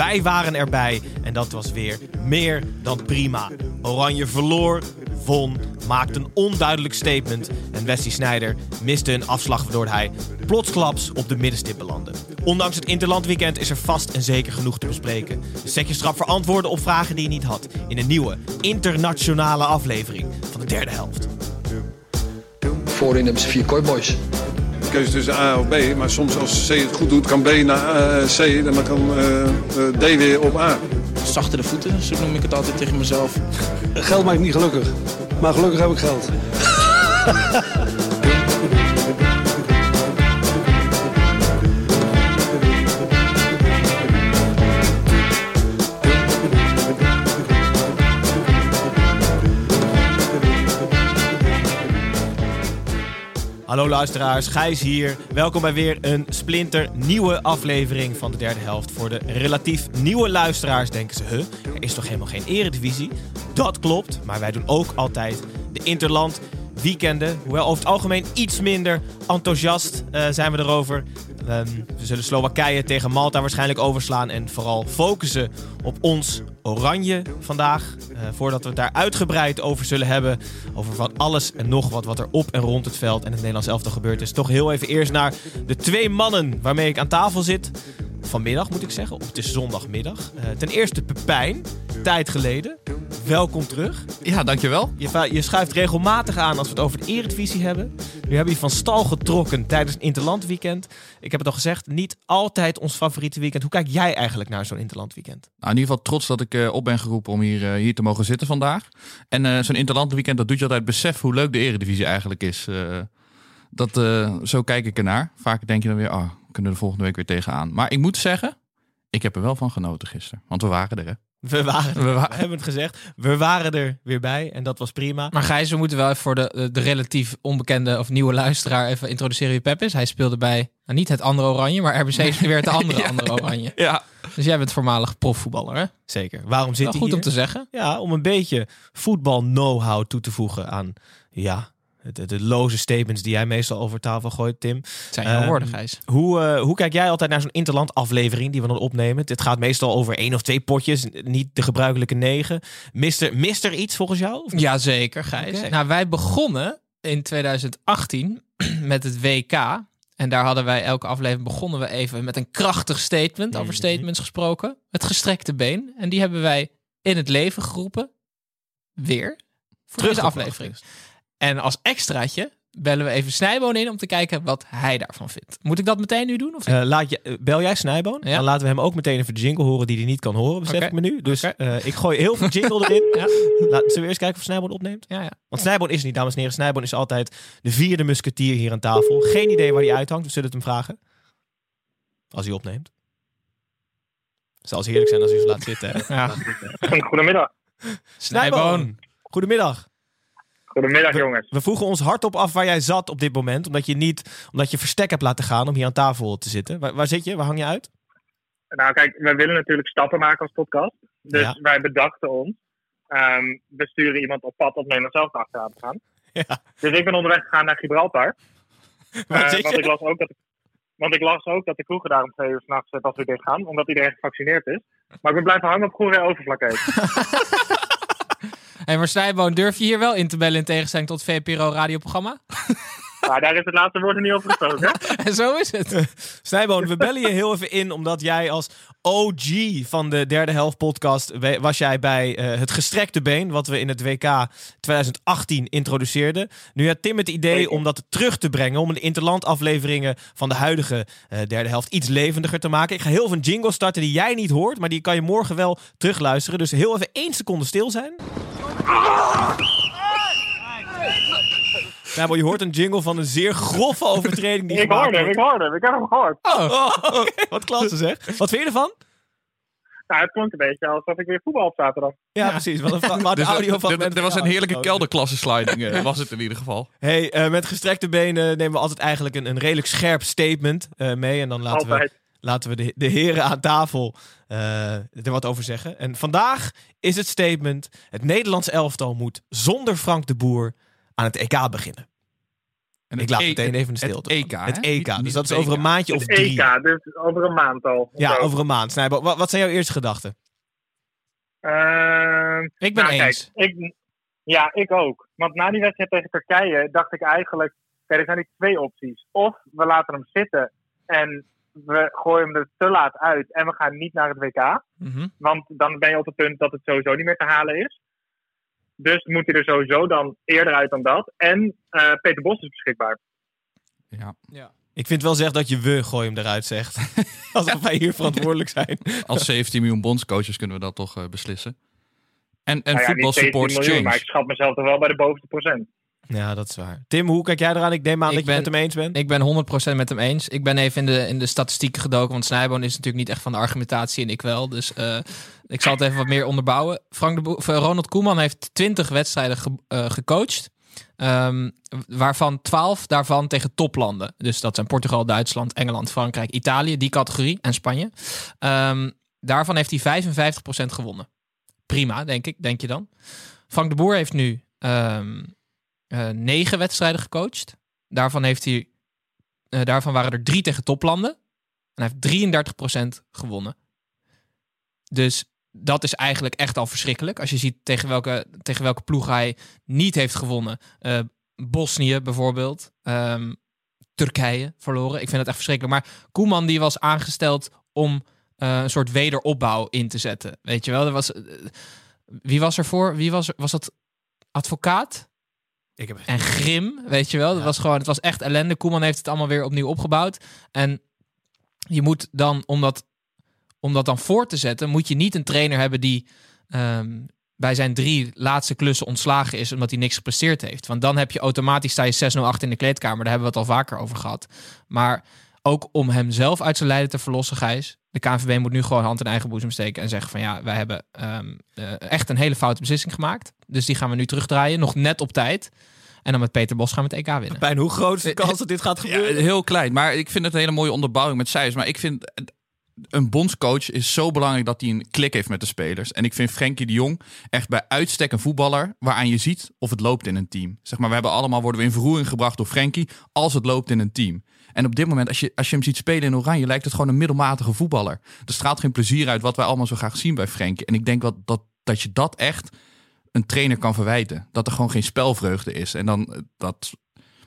Wij waren erbij en dat was weer meer dan prima. Oranje verloor, won, maakte een onduidelijk statement en Wesley Sneijder miste een afslag waardoor hij plotsklaps op de middenstip belandde. Ondanks het interlandweekend is er vast en zeker genoeg te bespreken. Dus zet je strap voor antwoorden op vragen die je niet had in een nieuwe internationale aflevering van de derde helft. Hebben ze vier. Keuze tussen A of B. Maar soms als C het goed doet, kan B naar eh, C en dan kan eh, eh, D weer op A. zachter de voeten, zo noem ik het altijd tegen mezelf. Geld maakt niet gelukkig. Maar gelukkig heb ik geld. Hallo luisteraars, Gijs hier. Welkom bij weer een splinter nieuwe aflevering van de derde helft. Voor de relatief nieuwe luisteraars denken ze, huh, er is toch helemaal geen eredivisie? Dat klopt, maar wij doen ook altijd de interland weekenden. Hoewel over het algemeen iets minder enthousiast eh, zijn we erover. Ehm, we zullen Slowakije tegen Malta waarschijnlijk overslaan en vooral focussen op ons oranje vandaag. Eh, voordat we het daar uitgebreid over zullen hebben. Over van alles en nog wat wat er op en rond het veld en het Nederlands elftal gebeurd is. Toch heel even eerst naar de twee mannen waarmee ik aan tafel zit. Vanmiddag moet ik zeggen, of het is zondagmiddag. Eh, ten eerste Pepijn, tijd geleden. Welkom terug. Ja, dankjewel. Je, je schuift regelmatig aan als we het over de Eredivisie hebben. Nu heb je van stal getrokken tijdens een interlandweekend. Ik heb het al gezegd, niet altijd ons favoriete weekend. Hoe kijk jij eigenlijk naar zo'n interlandweekend? Nou, in ieder geval trots dat ik eh, op ben geroepen om hier, eh, hier te mogen zitten vandaag. En zo'n interlandweekend, dat doet je altijd besef hoe leuk de eredivisie eigenlijk is. Dat, zo kijk ik ernaar. Vaak denk je dan weer, oh, kunnen er volgende week weer tegenaan. Maar ik moet zeggen, ik heb er wel van genoten gisteren. Want we waren er, hè. We waren er, We wa- we hebben het gezegd. We waren er weer bij en dat was prima. Maar Gijs, we moeten wel even voor de, de relatief onbekende of nieuwe luisteraar even introduceren wie Pep is. Hij speelde bij, nou, niet het andere oranje, maar RBC is weer het andere andere oranje. Ja. Dus jij bent voormalig profvoetballer, hè? Zeker. Waarom zit Wel hij goed hier? om te zeggen. Ja, om een beetje voetbal know-how toe te voegen aan ja, de, de loze statements die jij meestal over tafel gooit, Tim. Het zijn jouw Ehm, woorden, Gijs. Hoe, eh, hoe kijk jij altijd naar zo'n interland aflevering die we dan opnemen? Dit gaat meestal over één of twee potjes, niet de gebruikelijke negen. Mist er, mist er iets volgens jou? Of- Jazeker, Gijs. Nou, wij begonnen in 2018 met het WK. En daar hadden wij elke aflevering begonnen we even met een krachtig statement. Over Mhm. statements gesproken. Het gestrekte been. En die hebben wij in het leven geroepen. Weer. Voor deze Teruggebracht aflevering. dus. En als extraatje bellen we even Snijboon in om te kijken wat hij daarvan vindt. Moet ik dat meteen nu doen? Of? Eh, laat je, eh, bel jij Snijboon? Ja. Dan laten we hem ook meteen even de jingle horen die hij niet kan horen, besef Oké. ik me nu. Dus eh, ik gooi heel veel jingle erin. Ja. Laat, zullen we eerst kijken of Snijboon opneemt? ja, ja. Want Snijboon is niet, dames en heren. Snijboon is altijd de vierde musketier hier aan tafel. Geen idee waar hij uithangt. We zullen het hem vragen. Als hij opneemt. Het zal heerlijk zijn als hij ons laat zitten. Goedemiddag. Snijboon. Goedemiddag. Goedemiddag jongens. We vroegen ons hardop af waar jij zat op dit moment. Omdat je niet, omdat je verstek hebt laten gaan om hier aan tafel te zitten. Waar, waar zit je? Waar hang je uit? Nou kijk, we willen natuurlijk stappen maken als podcast. Dus Ja. wij bedachten ons. ehm, we sturen iemand op pad om Nederland zelf achteraan te gaan. Ja. Dus ik ben onderweg gegaan naar Gibraltar. Waar Eh, want, ik las ook dat, want ik las ook dat de kroegen daar om twee uur s'nachts pas weer dicht gaan. Omdat iedereen gevaccineerd is. Maar ik ben blijven hangen op Goeree Overflakkee. Hey, maar durf je hier wel in te bellen in tegenstelling tot VPRO radioprogramma? maar daar is het laatste woord niet over gesproken. En zo is het. Snijboon, we bellen je heel even in omdat jij als OG van de derde helft podcast was jij bij eh, het gestrekte been wat we in het WK 2018 introduceerden. Nu had Tim het idee om dat terug te brengen, om de interland afleveringen van de huidige eh, derde helft iets levendiger te maken. Ik ga heel veel jingle starten die jij niet hoort, maar die kan je morgen wel terugluisteren. Dus heel even één seconde stil zijn. Nou, je hoort een jingle van een zeer grove overtreding die Ik hoorde hem, ik hoorde hem. Ik heb hem gehoord. Oh, oké. Wat klasse zeg. Wat vind je ervan? Nou, het klonk een beetje alsof ik weer voetbal op zaterdag. Ja, precies. Wat een, Dus, audio van er- er was een heerlijke Oh, kelderklasse sliding, eh, was het in ieder geval. Hey, eh, met gestrekte benen nemen we altijd eigenlijk een, een redelijk scherp statement eh, mee. En dan laten we, laten we de, de heren aan tafel eh, er wat over zeggen. En vandaag is het statement: het Nederlands elftal moet zonder Frank de Boer aan het EK beginnen. En Ik laat E- meteen even een het stilte. EK, van. hè? Het EK. Niet- dus dat is het over een EK. maandje of Het drie. EK, dus over een maand al. Ja, over een maand. Snijbo, wat, wat zijn jouw eerste gedachten? Ehm, Ik ben nou, kijk, eens. ik, ja, ik ook. Want na die wedstrijd tegen Turkije dacht ik eigenlijk... Kijk, er zijn nu twee opties. Of we laten hem zitten en we gooien hem er te laat uit en we gaan niet naar het WK. Mhm. Want dan ben je op het punt dat het sowieso niet meer te halen is. Dus moet hij er sowieso dan eerder uit dan dat. En eh, Peter Bos is beschikbaar. Ja. Ik vind wel zeg dat je we gooi hem eruit zegt. Alsof wij hier verantwoordelijk zijn. Als 17 miljoen bondscoaches kunnen we dat toch eh, beslissen. En, en nou ja, voetbal niet 17 supports miljoen, change. maar ik schat mezelf toch wel bij de bovenste procent. Ja, dat is waar. Tim, hoe kijk jij eraan? Ik neem aan Ik dat je ben- het met hem eens bent. Ik ben 100% met hem eens. Ik ben even in de, in de statistieken gedoken, want Snijboon is natuurlijk niet echt van de argumentatie en ik wel. Dus eh, ik zal het even wat meer onderbouwen. Frank de Boer, eh, Ronald Koeman heeft 20 wedstrijden eh, gecoacht. Ehm, waarvan 12 daarvan tegen toplanden. Dus dat zijn Portugal, Duitsland, Engeland, Frankrijk, Italië, die categorie en Spanje. Ehm, daarvan heeft hij 55% gewonnen. Prima, denk ik, denk je dan. Frank de Boer heeft nu ehm, eh, negen wedstrijden gecoacht. Daarvan, heeft hij, eh, daarvan waren er drie tegen toplanden. En hij heeft 33% gewonnen. Dus dat is eigenlijk echt al verschrikkelijk. Als je ziet tegen welke, tegen welke ploeg hij niet heeft gewonnen. Eh, Bosnië bijvoorbeeld. Ehm, Turkije verloren. Ik vind het echt verschrikkelijk. Maar Koeman die was aangesteld om eh, een soort wederopbouw in te zetten. Weet je wel? Er was, eh, wie was er voor? Wie was er? Was dat advocaat? Ik heb en Grim, weet je wel. Dat Ja. was gewoon, het was echt ellende. Koeman heeft het allemaal weer opnieuw opgebouwd. En je moet dan, om dat, om dat dan voor te zetten, moet je niet een trainer hebben die ehm, bij zijn drie laatste klussen ontslagen is, omdat hij niks gepresteerd heeft. Want dan heb je automatisch, sta je 6-0 achter in de kleedkamer. Daar hebben we het al vaker over gehad. Maar ook om hem zelf uit zijn lijden te verlossen, Gijs. De KNVB moet nu gewoon hand in eigen boezem steken en zeggen van ja, wij hebben ehm, eh, echt een hele foute beslissing gemaakt. Dus die gaan we nu terugdraaien, nog net op tijd. En dan met Peter Bos gaan we het EK winnen. Pijn, hoe groot is de kans dat dit gaat Ja, gebeuren? heel klein. Maar ik vind het een hele mooie onderbouwing met cijfers. Maar ik vind eh, een bondscoach is zo belangrijk dat hij een klik heeft met de spelers. En ik vind Frenkie de Jong echt bij uitstek een voetballer waaraan je ziet of het loopt in een team. Zeg maar, we hebben allemaal worden we in verroering gebracht door Frenkie als het loopt in een team. En op dit moment, als je, als je hem ziet spelen in Oranje, lijkt het gewoon een middelmatige voetballer. Er straalt geen plezier uit wat wij allemaal zo graag zien bij Frenkie. En ik denk dat, dat, dat je dat echt een trainer kan verwijten. Dat er gewoon geen spelvreugde is. En dan, eh, dat,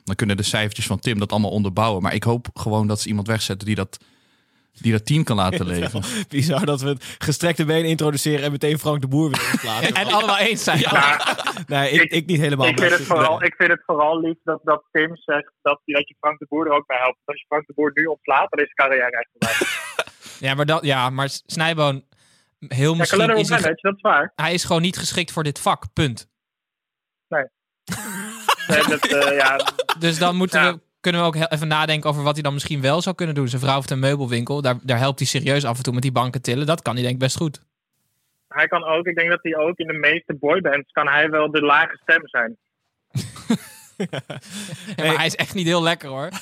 dan kunnen de cijfertjes van Tim dat allemaal onderbouwen. Maar ik hoop gewoon dat ze iemand wegzetten die dat, die dat team kan laten leven. Bizar dat we het gestrekte been introduceren en meteen Frank de Boer weer plaatsen. En allemaal eens zijn. Nee, ik, ik niet helemaal. Ik vind, het vooral, ik vind het vooral lief dat, dat Tim zegt dat, dat je Frank de Boer er ook bij helpt. Als je Frank de Boer nu ontslaat, dan is zijn carrière echt voorbij. Ja, maar, dat, ja, maar Snijboon, heel Ja, misschien is hij, damage, dat is waar. hij is gewoon niet geschikt voor dit vak, punt. Nee, dat, eh, ja, Dus dan moeten Ja. we, kunnen we ook heel even nadenken over wat hij dan misschien wel zou kunnen doen. Zijn vrouw heeft een meubelwinkel, daar, daar helpt hij serieus af en toe met die banken tillen. Dat kan hij denk ik best goed. hij kan ook, ik denk dat hij ook in de meeste boybands kan hij wel de lage stem zijn. Ja, maar hij is echt niet heel lekker hoor.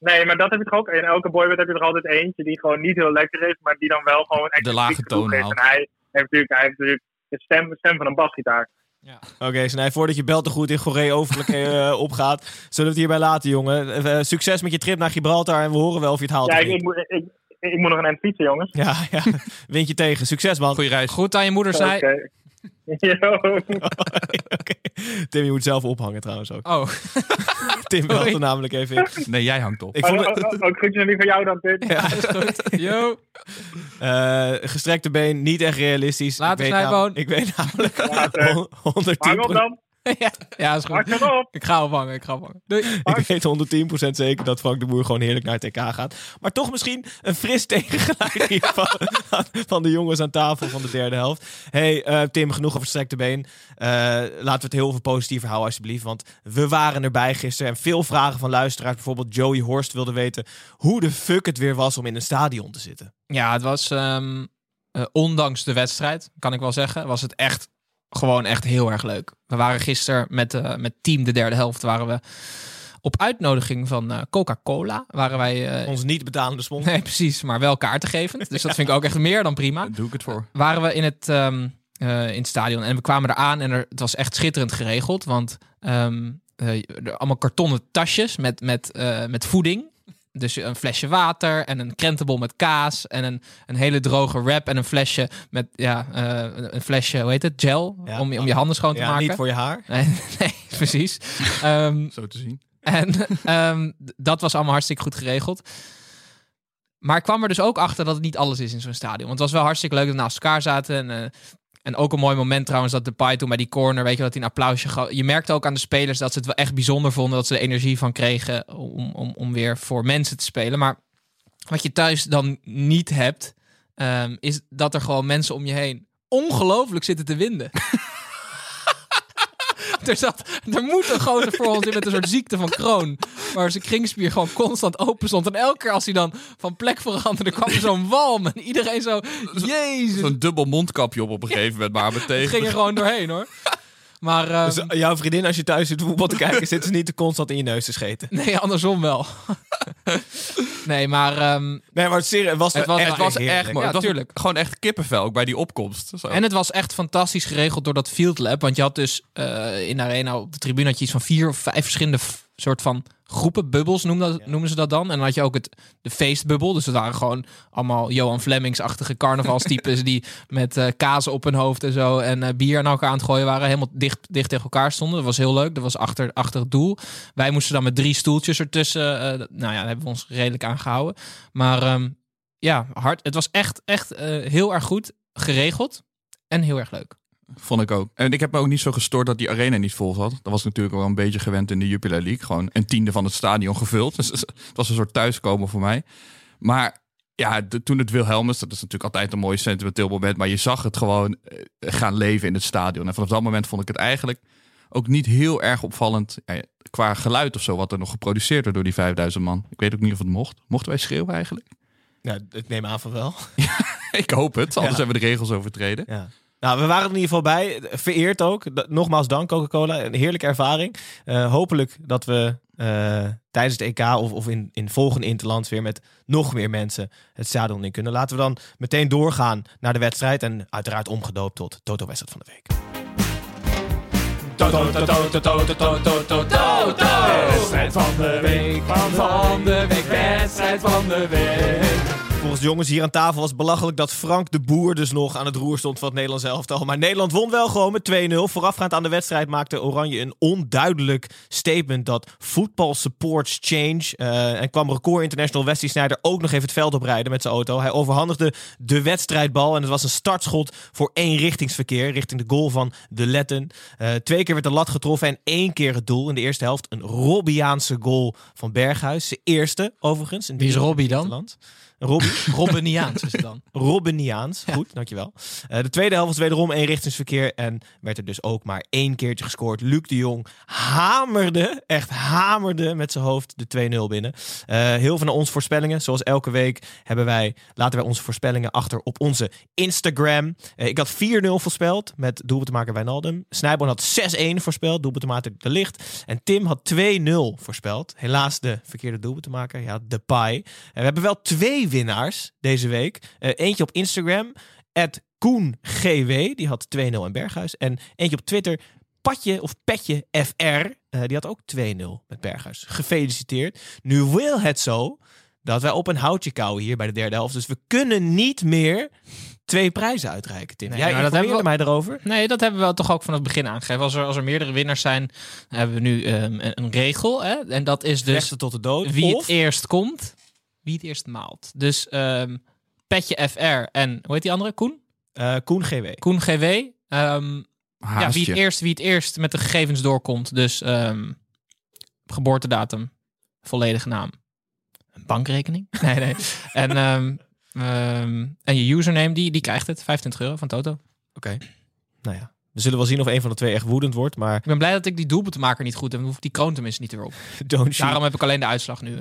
Nee, maar dat heb ik ook. In elke boyband heb je er altijd eentje die gewoon niet heel lekker is, maar die dan wel gewoon echt De lage toon is. haalt. En hij heeft natuurlijk, hij heeft natuurlijk de stem, de stem van een basgitaar. Oké, Snij, voordat je bel te goed in Goree overlijk eh, opgaat, zullen we het hierbij laten, jongen. Eh, succes met je trip naar Gibraltar en we horen wel of je het haalt. Ja, ik, ik, moet- ik, ik moet nog een eind fietsen, jongens. ja, ja. Wind je tegen. Succes, man. Goeie reis. Goed aan je moeder, Snij. Oké. Yo. Oké. Tim, je moet zelf ophangen trouwens ook. Oh, Tim belt Sorry. er namelijk even in. Nee, jij hangt op. Ik vond Oh, het, oh, oh, ook groetjes aan die van jou dan, Tim. ja, is goed. Yo. eh, gestrekte been, niet echt realistisch. Later, ik weet, Snijboon. nam- ik weet namelijk Later. 110 Hang op dan. ja, ja, is goed. hem op. Ik ga ophangen, ik ga ophangen. Doei. Ik weet 110% zeker dat Frank de Boer gewoon heerlijk naar het TK gaat. Maar toch misschien een fris tegengeluid hier van, van de jongens aan tafel van de derde helft. hey, eh, Tim, genoeg over strekte been. Eh, laten we het heel veel positief houden alsjeblieft. Want we waren erbij gisteren. En veel vragen van luisteraars. Bijvoorbeeld Joey Horst wilde weten hoe de fuck het weer was om in een stadion te zitten. Ja, het was ehm, eh, ondanks de wedstrijd, kan ik wel zeggen, was het echt gewoon echt heel erg leuk. We waren gisteren met, eh, met team de derde helft waren we op uitnodiging van eh, Coca-Cola waren wij eh, Ons niet betalende sponsor. nee precies, maar wel kaartengevend. Dus dat vind ik ook echt meer dan prima. Daar doe ik het voor. waren we in het, ehm, eh, in het stadion en we kwamen eraan en er, het was echt schitterend geregeld. Want ehm, eh, er allemaal kartonnen tasjes met, met, eh, met voeding. Dus een flesje water en een krentenbol met kaas en een, een hele droge wrap en een flesje met ja, eh, een flesje, hoe heet het, gel Ja. om, je- om je handen schoon te Ja, maken. niet voor je haar. Nee, nee, precies. Ehm, Zo te zien. en ehm, dat was allemaal hartstikke goed geregeld. Maar ik kwam er dus ook achter dat het niet alles is in zo'n stadion. Want het was wel hartstikke leuk dat we naast elkaar zaten. En, eh, en ook een mooi moment trouwens dat de toen bij die corner, weet je, dat hij een applausje gaf. Je merkte ook aan de spelers dat ze het wel echt bijzonder vonden. Dat ze er energie van kregen om, om, om weer voor mensen te spelen. Maar wat je thuis dan niet hebt, ehm, is dat er gewoon mensen om je heen ongelooflijk zitten te winden. er, zat, er moet een gozer voor ons in met een soort ziekte van Crohn. Waar zijn kringspier gewoon constant open stond. En elke keer als hij dan van plek veranderde, kwam er zo'n walm. En iedereen zo, jezus. Zo'n dubbel mondkapje op op een gegeven moment, maar Het meteen. ging er gewoon doorheen hoor. Maar ehm, Dus eh, jouw vriendin, als je thuis zit voetbal te kijken, zit ze niet te constant in je neus te scheten. nee, andersom wel. Nee, maar ehm, Nee, maar serieus, het was, Het was- echt, Het was echt mooi. Ja, het was tuurlijk. gewoon echt kippenvel, ook bij die opkomst. Zo. En het was echt fantastisch geregeld door dat Field Lab. Want je had dus eh, in de arena op de tribune had je iets van vier of vijf verschillende soort van groepen, bubbels noemden, dat, noemen ze dat dan. En dan had je ook het, de feestbubbel. Dus dat waren gewoon allemaal Johan Flemmings-achtige carnavalstypes die met eh kaas op hun hoofd en zo en eh, bier naar elkaar aan het gooien waren. Helemaal dicht, dicht tegen elkaar stonden. Dat was heel leuk. Dat was achter, achter het doel. Wij moesten dan met drie stoeltjes ertussen. eh, nou ja, daar hebben we ons redelijk aan gehouden. Maar ehm, ja, hard. Het was echt, echt heel erg goed geregeld en heel erg leuk. Vond ik ook. En ik heb me ook niet zo gestoord dat die arena niet vol zat. Dat was natuurlijk wel een beetje gewend in de Jupiler League. Gewoon een tiende van het stadion gevuld. Dus het was een soort thuiskomen voor mij. Maar ja, de- toen het Wilhelmus, dat is natuurlijk altijd een mooi sentimenteel moment. Maar je zag het gewoon eh, gaan leven in het stadion. En vanaf dat moment vond ik het eigenlijk ook niet heel erg opvallend. Ja, qua geluid of zo, wat er nog geproduceerd werd door die 5000 man. Ik weet ook niet of het mocht. Mochten wij schreeuwen eigenlijk? Ja, ik neem aan van wel. ik hoop het, anders Ja. hebben we de regels overtreden. Ja. Nou, we waren er in ieder geval bij. Vereerd ook. Nogmaals dank Coca-Cola. Een heerlijke ervaring. Eh, hopelijk dat we eh, tijdens het EK of, of in, in volgende interland weer met nog meer mensen het stadion in kunnen. Laten we dan meteen doorgaan naar de wedstrijd. En uiteraard omgedoopt tot Toto Wedstrijd van de Week. Wedstrijd van de week, van de week, wedstrijd van de week. Volgens de jongens hier aan tafel was het belachelijk dat Frank de Boer dus nog aan het roer stond van het Nederlands elftal. Maar Nederland won wel gewoon met 2-0. Voorafgaand aan de wedstrijd maakte Oranje een onduidelijk statement dat football supports change. Eh, en kwam record international Wesley Sneijder ook nog even het veld oprijden met zijn auto. Hij overhandigde de wedstrijdbal en het was een startschot voor één richtingsverkeer richting de goal van de Letten. Eh, twee keer werd de lat getroffen en één keer het doel in de eerste helft. Een Robbiaanse goal van Berghuis. Zijn eerste overigens. In Wie is Robbie dan? Robbie. Robbeniaans is het dan. Robbeniaans. Goed, dankjewel. Eh de tweede helft was wederom één richtingsverkeer. En werd er dus ook maar één keertje gescoord. Luc de Jong hamerde, echt hamerde met zijn hoofd de 2-0 binnen. Eh, heel veel naar onze voorspellingen. Zoals elke week hebben wij, laten wij onze voorspellingen achter op onze Instagram. Eh, ik had 4-0 voorspeld met doelpuntenmaker Wijnaldum. Snijboon had 6-1 voorspeld, doelpuntenmaker De Licht. En Tim had 2-0 voorspeld. Helaas de verkeerde doelpuntenmaker, ja, De Pai. En we hebben wel twee winnaars deze week. Eh, eentje op Instagram, KoenGW, die had 2-0 in Berghuis. En eentje op Twitter, Patje of Petje FR, eh, die had ook 2-0 met Berghuis. Gefeliciteerd. Nu wil het zo dat wij op een houtje kouwen hier bij de derde helft. Dus we kunnen niet meer twee prijzen uitreiken, Tim. Nee, Jij maar dat hebben we- mij erover. Nee, dat hebben we toch ook van het begin aangegeven. Als er, als er meerdere winnaars zijn, hebben we nu ehm, een, een regel. Hè? En dat is dus tot de dood. wie of het eerst komt, wie het eerst maalt. Dus ehm, Petje FR en, hoe heet die andere? Koen? eh Koen GW. Koen GW. Ehm, Ja, wie het, eerst, wie het eerst met de gegevens doorkomt. Dus ehm, geboortedatum, volledige naam. Een bankrekening? Nee, nee. En, ehm, ehm, en je username, die, die krijgt het. 25 euro van Toto. Oké. Nou ja. We zullen wel zien of een van de twee echt woedend wordt, maar Ik ben blij dat ik die doelpuntenmaker niet goed heb. Dan hoef ik die kroon tenminste niet erop. don't Daarom heb ik alleen de uitslag nu.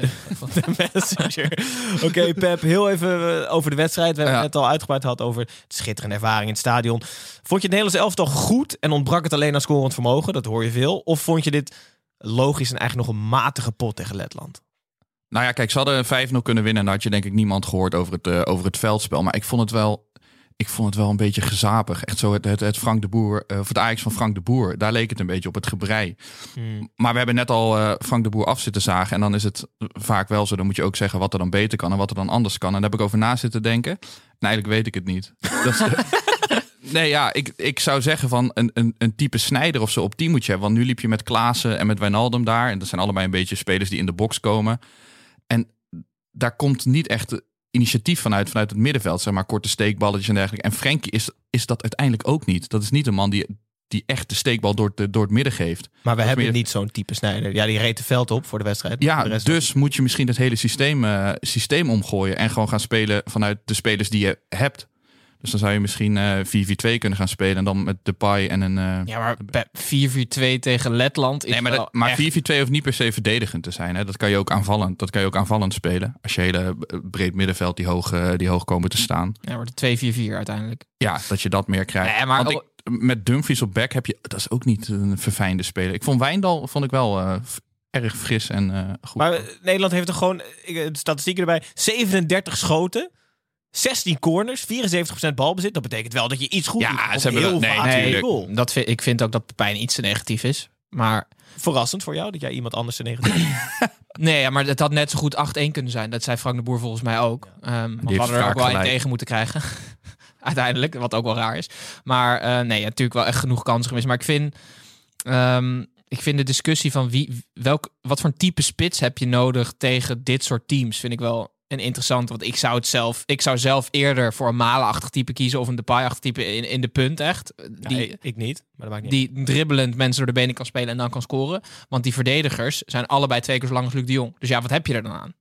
Oké, Pep, heel even eh, over de wedstrijd. We hebben Ja. het net al uitgebreid gehad over de schitterende ervaring in het stadion. Vond je het Nederlands elftal goed en ontbrak het alleen aan scorend vermogen? Dat hoor je veel. Of vond je dit logisch en eigenlijk nog een matige pot tegen Letland? Nou ja, kijk, ze hadden 5-0 kunnen winnen. En dan had je denk ik niemand gehoord over het, eh, over het veldspel. Maar ik vond het wel... Ik vond het wel een beetje gezapig. Echt zo het, het, het Frank de Boer, eh, of het Ajax van Frank de Boer. Daar leek het een beetje op, het gebrei. Maar we hebben net al eh, Frank de Boer af zitten zagen. En dan is het vaak wel zo. Dan moet je ook zeggen wat er dan beter kan en wat er dan anders kan. En daar heb ik over na zitten denken. En eigenlijk weet ik het niet. Dat is- nee, ja, ik, ik zou zeggen van een, een, een type snijder of zo op team moet je hebben. Want nu liep je met Klaassen en met Wijnaldum daar. En dat zijn allebei een beetje spelers die in de box komen. En daar komt niet echt initiatief vanuit, vanuit het middenveld. Zeg maar korte steekballetjes en dergelijke. En Frenkie is, is dat uiteindelijk ook niet. Dat is niet een man die, die echt de steekbal door het, door het midden geeft. Maar we hebben meer- niet zo'n type snijder. Ja, die reed het veld op voor de wedstrijd. Ja, De dus moet je misschien het hele systeem, eh, systeem omgooien. En gewoon gaan spelen vanuit de spelers die je hebt. Dus dan zou je misschien eh 4-4-2 kunnen gaan spelen. En dan met Depay en een... eh, ja, maar Pep, 4-4-2 tegen Letland is Nee, maar, wel dat, maar echt- 4-4-2 hoeft niet per se verdedigend te zijn. Hè? Dat kan je ook aanvallend. Dat kan je ook aanvallend spelen. Als je hele breed middenveld die hoog, eh, die hoog komen te staan. Ja, wordt het 2-4-4 uiteindelijk. Ja, dat je dat meer krijgt. Nee, maar- Want ik, met Dumfries op back heb je... Dat is ook niet een verfijnde speler. Ik vond Wijndal vond ik wel eh, f- erg fris en eh, goed. Maar Nederland heeft er gewoon, ik, de statistieken erbij, 37 schoten. 16 corners, 74% balbezit. Dat betekent wel dat je iets goed Ja, doet. ze Of hebben heel wel- nee, een goal. Dat vind, ik vind ook dat Pepijn iets te negatief is. Maar Verrassend voor jou dat jij iemand anders te negatief nee, ja, maar het had net zo goed 8-1 kunnen zijn. Dat zei Frank de Boer volgens mij ook. Ehm want we hadden er ook wel in gelijk. tegen moeten krijgen. Uiteindelijk, wat ook wel raar is. Maar eh, nee, natuurlijk wel echt genoeg kansen geweest. Maar ik vind, ehm, ik vind de discussie van wie, welk, wat voor een type spits heb je nodig tegen dit soort teams, vind ik wel een interessant. Want ik zou het zelf, ik zou zelf eerder voor een malenachtig type kiezen of een Depay-achtig type in, in de punt echt. Die, ik niet, maar dat maakt niet die dribbelend mensen door de benen kan spelen en dan kan scoren. Want die verdedigers zijn allebei twee keer zo lang als Luc de Jong. Dus ja, wat heb je er dan aan?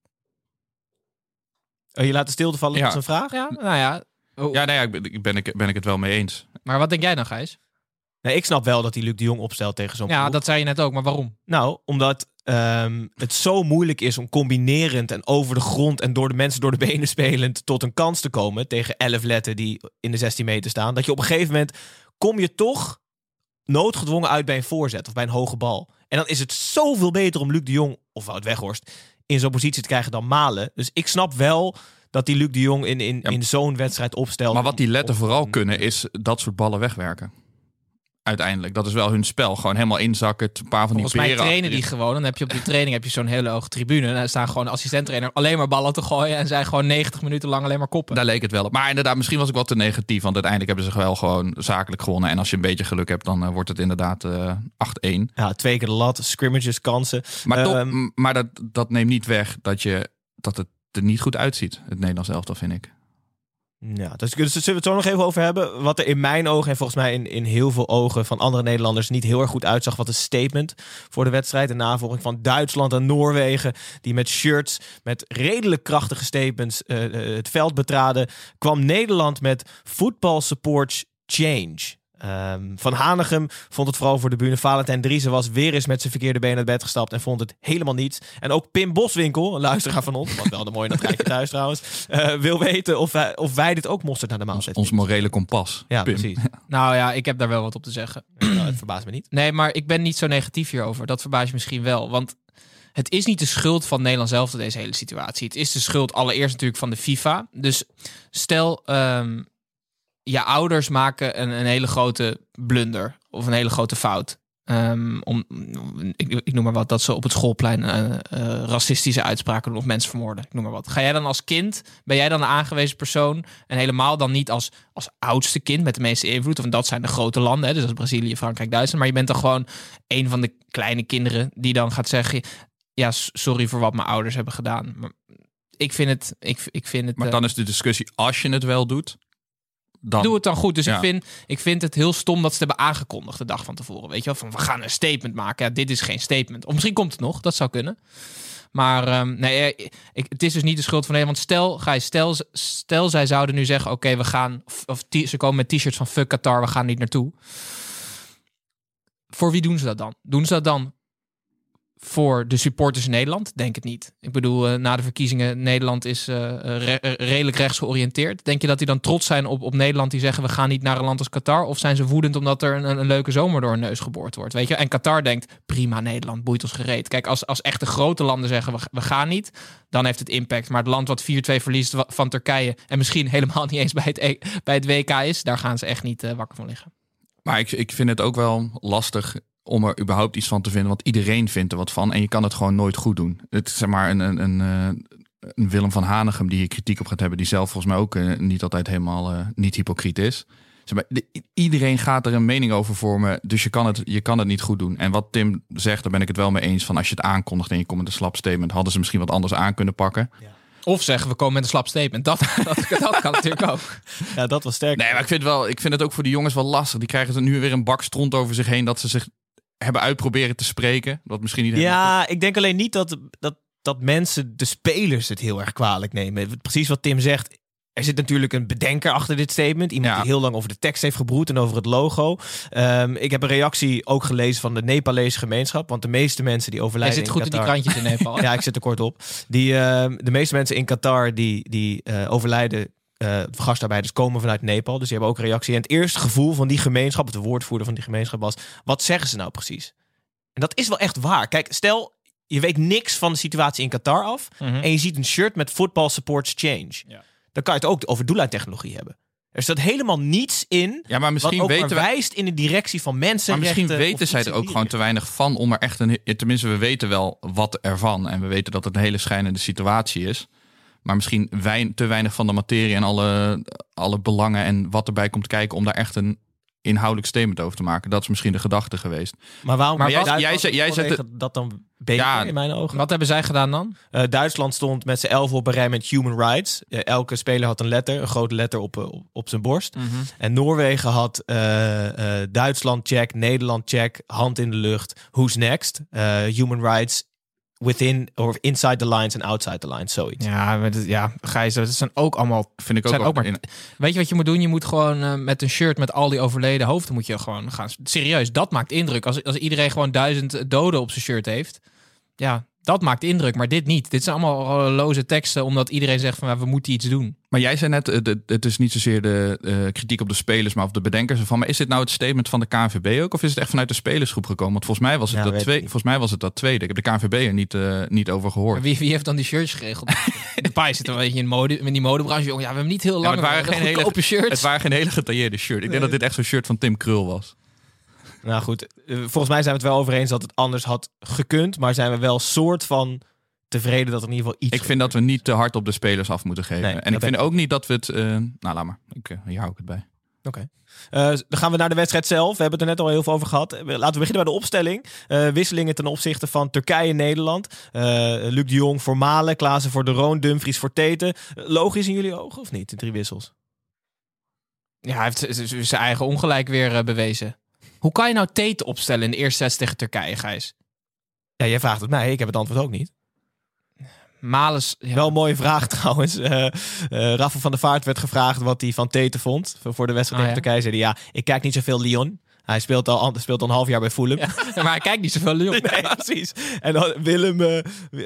Oh, je laat de stilte vallen Ja. als een vraag? Ja, nou ja. Oh, Ja, nee, ja, ik ben, ik ben, ik, ben ik het wel mee eens. Maar wat denk jij dan, Gijs? Nee, ik snap wel dat hij Luc de Jong opstelt tegen zo'n Ja, ploeg. dat zei je net ook, maar waarom? Nou, omdat ehm, het zo moeilijk is om combinerend en over de grond en door de mensen door de benen spelend tot een kans te komen tegen 11 letten die in de 16 meter staan. Dat je op een gegeven moment kom je toch noodgedwongen uit bij een voorzet of bij een hoge bal. En dan is het zoveel beter om Luc de Jong of Wout Weghorst in zo'n positie te krijgen dan Malen. Dus ik snap wel dat die Luc de Jong in, in, Ja. in zo'n wedstrijd opstelt. Maar wat die letten vooral kunnen, is dat soort ballen wegwerken. Uiteindelijk. Dat is wel hun spel. Gewoon helemaal inzakken. Een paar van die Volgens mij peren trainen die gewoon. Dan heb je op die training heb je zo'n hele hoge tribune. En daar staan gewoon assistenttrainer alleen maar ballen te gooien. En zij gewoon 90 minuten lang alleen maar koppen. Daar leek het wel op. Maar inderdaad, misschien was ik wat te negatief. Want uiteindelijk hebben ze wel gewoon zakelijk gewonnen. En als je een beetje geluk hebt, dan eh, wordt het inderdaad eh 8-1. Ja, twee keer de lat, scrimmages, kansen. Maar, toch, Ehm, maar dat, dat neemt niet weg dat, je, dat het er niet goed uitziet. Het Nederlands elftal, vind ik. Ja, dus, dus zullen we het zo nog even over hebben? Wat er in mijn ogen en volgens mij in, in heel veel ogen van andere Nederlanders niet heel erg goed uitzag. Wat een statement voor de wedstrijd. De navolging van Duitsland en Noorwegen. Die met shirts, met redelijk krachtige statements eh, eh, het veld betraden. Kwam Nederland met Football Supports Change. Ehm, van Hanegem vond het vooral voor de bühne. Valentijn Driessen was weer eens met zijn verkeerde been uit bed gestapt en vond het helemaal niets. En ook Pim Boswinkel, een luisteraar van ons, wat wel de mooie dat rijtje thuis trouwens, eh, wil weten of wij, of wij dit ook mosterd naar de maaltijd Ons vinden. morele kompas. Ja, Pim. precies. Nou ja, ik heb daar wel wat op te zeggen. Nou, het verbaast me niet. Nee, maar ik ben niet zo negatief hierover. Dat verbaast je misschien wel. Want het is niet de schuld van Nederland zelf deze hele situatie. Het is de schuld allereerst natuurlijk van de FIFA. Dus stel, ehm, je ouders maken een, een hele grote blunder of een hele grote fout. Ehm, om, ik, ik noem maar wat, dat ze op het schoolplein eh, eh, racistische uitspraken doen of mensen vermoorden. Ik noem maar wat. Ga jij dan als kind, ben jij dan de aangewezen persoon en helemaal dan niet als, als oudste kind met de meeste invloed, want dat zijn de grote landen, hè, dus dat is Brazilië, Frankrijk, Duitsland, maar je bent dan gewoon een van de kleine kinderen die dan gaat zeggen, ja, sorry voor wat mijn ouders hebben gedaan. Maar ik vind het, ik, ik vind het. Maar eh, dan is de discussie, als je het wel doet, dan. Doe het dan goed. Dus Ja. ik, vind, ik vind het heel stom dat ze het hebben aangekondigd de dag van tevoren. Weet je wel, van we gaan een statement maken. Ja, dit is geen statement. Of misschien komt het nog, dat zou kunnen. Maar ehm, nee, eh, ik, het is dus niet de schuld van Nederland. Want stel, Gijs, stel, stel zij zouden nu zeggen: oké, we gaan. Of, ze komen met t-shirts van fuck Qatar, we gaan niet naartoe. Voor wie doen ze dat dan? Doen ze dat dan voor de supporters in Nederland? Denk het niet. Ik bedoel, eh, na de verkiezingen, Nederland is eh, redelijk rechts georiënteerd. Denk je dat die dan trots zijn op, op Nederland die zeggen we gaan niet naar een land als Qatar? Of zijn ze woedend omdat er een, een leuke zomer door hun neus geboord wordt? Weet je? En Qatar denkt, prima Nederland, boeit ons gereed. Kijk, als, als echte grote landen zeggen we, we gaan niet, dan heeft het impact. Maar het land wat 4-2 verliest van Turkije en misschien helemaal niet eens bij het, E- bij het WK is, daar gaan ze echt niet wakker van liggen. Maar ik, ik vind het ook wel lastig om er überhaupt iets van te vinden. Want iedereen vindt er wat van. En je kan het gewoon nooit goed doen. Het is zeg maar een, een, een, eh, een Willem van Hanegem die hier kritiek op gaat hebben. Die zelf volgens mij ook eh, niet altijd helemaal eh, niet hypocriet is. Zeg maar, de- iedereen gaat er een mening over vormen. Dus je kan, het, je kan het niet goed doen. En wat Tim zegt, daar ben ik het wel mee eens. Van als je het aankondigt en je komt met een slap statement. Hadden ze misschien wat anders aan kunnen pakken. Of zeggen we komen met een slap statement. Dat, dat, dat kan natuurlijk ook. Ja, dat was sterk. Nee, maar ik vind, wel, ik vind het ook voor die jongens wel lastig. Die krijgen er nu weer een bak stront over zich heen. Dat ze zich hebben uitproberen te spreken. Wat misschien niet helemaal Ja, ik denk alleen niet dat, dat, dat mensen, de spelers, het heel erg kwalijk nemen. Precies wat Tim zegt. Er zit natuurlijk een bedenker achter dit statement. Iemand Ja. die heel lang over de tekst heeft gebroed en over het logo. Ehm, ik heb een reactie ook gelezen van de Nepalese gemeenschap. Want de meeste mensen die Hij overlijden zit goed in die krantjes in Nepal. Ja, ik zit er kort op. Die, ehm, de meeste mensen in Qatar die, die eh, overlijden, eh gastarbeiders, komen vanuit Nepal. Dus die hebben ook een reactie. En het eerste gevoel van die gemeenschap, de woordvoerder van die gemeenschap was... wat zeggen ze nou precies? En dat is wel echt waar. Kijk, stel, je weet niks van de situatie in Qatar af... Mhm. en je ziet een shirt met Football Supports Change. Ja. Dan kan je het ook over doellijntechnologie hebben. Er staat helemaal niets in... Ja, maar misschien wat ook weten wijst in de directie van mensen. Maar misschien weten zij er ook gewoon te weinig van om er echt een. Tenminste, we weten wel wat ervan. En we weten dat het een hele schijnende situatie is. Maar misschien wein, te weinig van de materie en alle, alle belangen en wat erbij komt kijken om daar echt een inhoudelijk statement over te maken. Dat is misschien de gedachte geweest. Maar waarom? Maar jij- jij zei- jij zet vanwege dat dan beter Ja, in mijn ogen? Wat hebben zij gedaan dan? Eh, Duitsland stond met z'n elf op een rij met human rights. Eh, elke speler had een letter, een grote letter op, eh, op, op zijn borst. En Noorwegen had eh, eh, Duitsland check, Nederland check, hand in de lucht. Who's next? Eh, human rights within or inside the lines en outside the lines, zoiets. Ja, maar dat, ja Gijs, dat zijn ook allemaal... vind ik ook, zijn wel ook maar, in- weet je wat je moet doen? Je moet gewoon eh, met een shirt met al die overleden hoofden moet je gewoon gaan. Serieus, dat maakt indruk. Als, als iedereen gewoon duizend doden op zijn shirt heeft. Ja, dat maakt indruk, maar dit niet. Dit zijn allemaal eh, loze teksten, omdat iedereen zegt van ja, we moeten iets doen. Maar jij zei net, eh, het is niet zozeer de eh, kritiek op de spelers, maar op de bedenkers ervan. Maar is dit nou het statement van de KNVB ook? Of is het echt vanuit de spelersgroep gekomen? Want volgens mij was het, Ja, dat, twee, volgens mij was het dat tweede. Ik heb de KNVB er niet, eh, niet over gehoord. Wie, wie heeft dan die shirts geregeld? de paai zit er een beetje in, mode, in die modebranche. Jongen, ja, we hebben niet heel Ja, lang. maar het waren geen hele, open shirts. het waren geen hele gedetailleerde shirt. Ik denk dat dit echt zo'n shirt van Tim Krul was. Nou goed, eh, volgens mij zijn we het wel over eens dat het anders had gekund. Maar zijn we wel soort van tevreden dat er in ieder geval iets... Ik vind dat we niet te hard op de spelers af moeten geven. Nee, en ik vind ook niet dat we het... eh, nou, laat maar. Ik, eh, hier hou ik het bij. Oké. Eh, dan gaan we naar de wedstrijd zelf. We hebben het er net al heel veel over gehad. Eh, Laten we beginnen bij de opstelling. Eh, wisselingen ten opzichte van Turkije-Nederland. Eh Luc de Jong voor Malen, Klaassen voor de Roon, Dumfries voor Teten. Logisch in jullie ogen of niet, de drie wissels? Ja, hij heeft zijn eigen ongelijk weer bewezen. Hoe kan je nou Tate opstellen in de eerste set tegen Turkije, Gijs? Ja, jij vraagt het mij. Ik heb het antwoord ook niet. Malens, ja. Wel een mooie vraag trouwens. Eh eh Rafa van der Vaart werd gevraagd wat hij van Teten vond. voor- de wedstrijd Ah, tegen ja. Turkije zei hij, ja, ik kijk niet zoveel Lyon. Hij speelt al, speelt al een half jaar bij Fulham. maar hij kijkt niet zoveel Lyon. Nee, precies. En dan Willem, we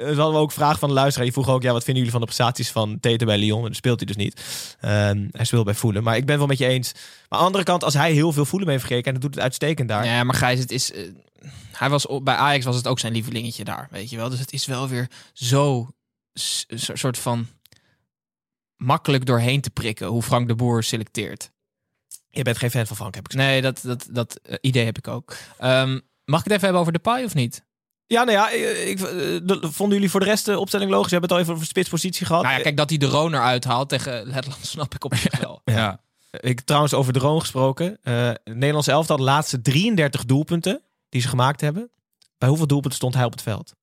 hadden we ook vragen van de luisteraar. Die vroeg ook, ja, wat vinden jullie van de prestaties van Tete bij Lyon? En dat speelt hij dus niet. Ehm, hij speelt bij Fulham. Maar ik ben wel met je eens. Maar aan de andere kant, als hij heel veel Fulham heeft gekeken... en dat doet het uitstekend daar. Ja, maar Gijs, het is... eh, hij was bij Ajax was het ook zijn lievelingetje daar, weet je wel. Dus het is wel weer zo... soort van... makkelijk doorheen te prikken hoe Frank de Boer selecteert. Je bent geen fan van Frank, heb ik Nee, dat, dat, dat eh, idee heb ik ook. Ehm, mag ik het even hebben over de paai of niet? Ja, nou ja, ik, ik- eh, de- vonden jullie voor de rest de opstelling logisch? We hebben het al even over spitspositie gehad. Nou ja, kijk, dat hij de Roner uithaalt tegen Letland snap ik op zich wel. Ja. Ik trouwens over de Roon gesproken. Eh het Nederlandse elftal de laatste 33 doelpunten die ze gemaakt hebben. Bij hoeveel doelpunten stond hij op het veld?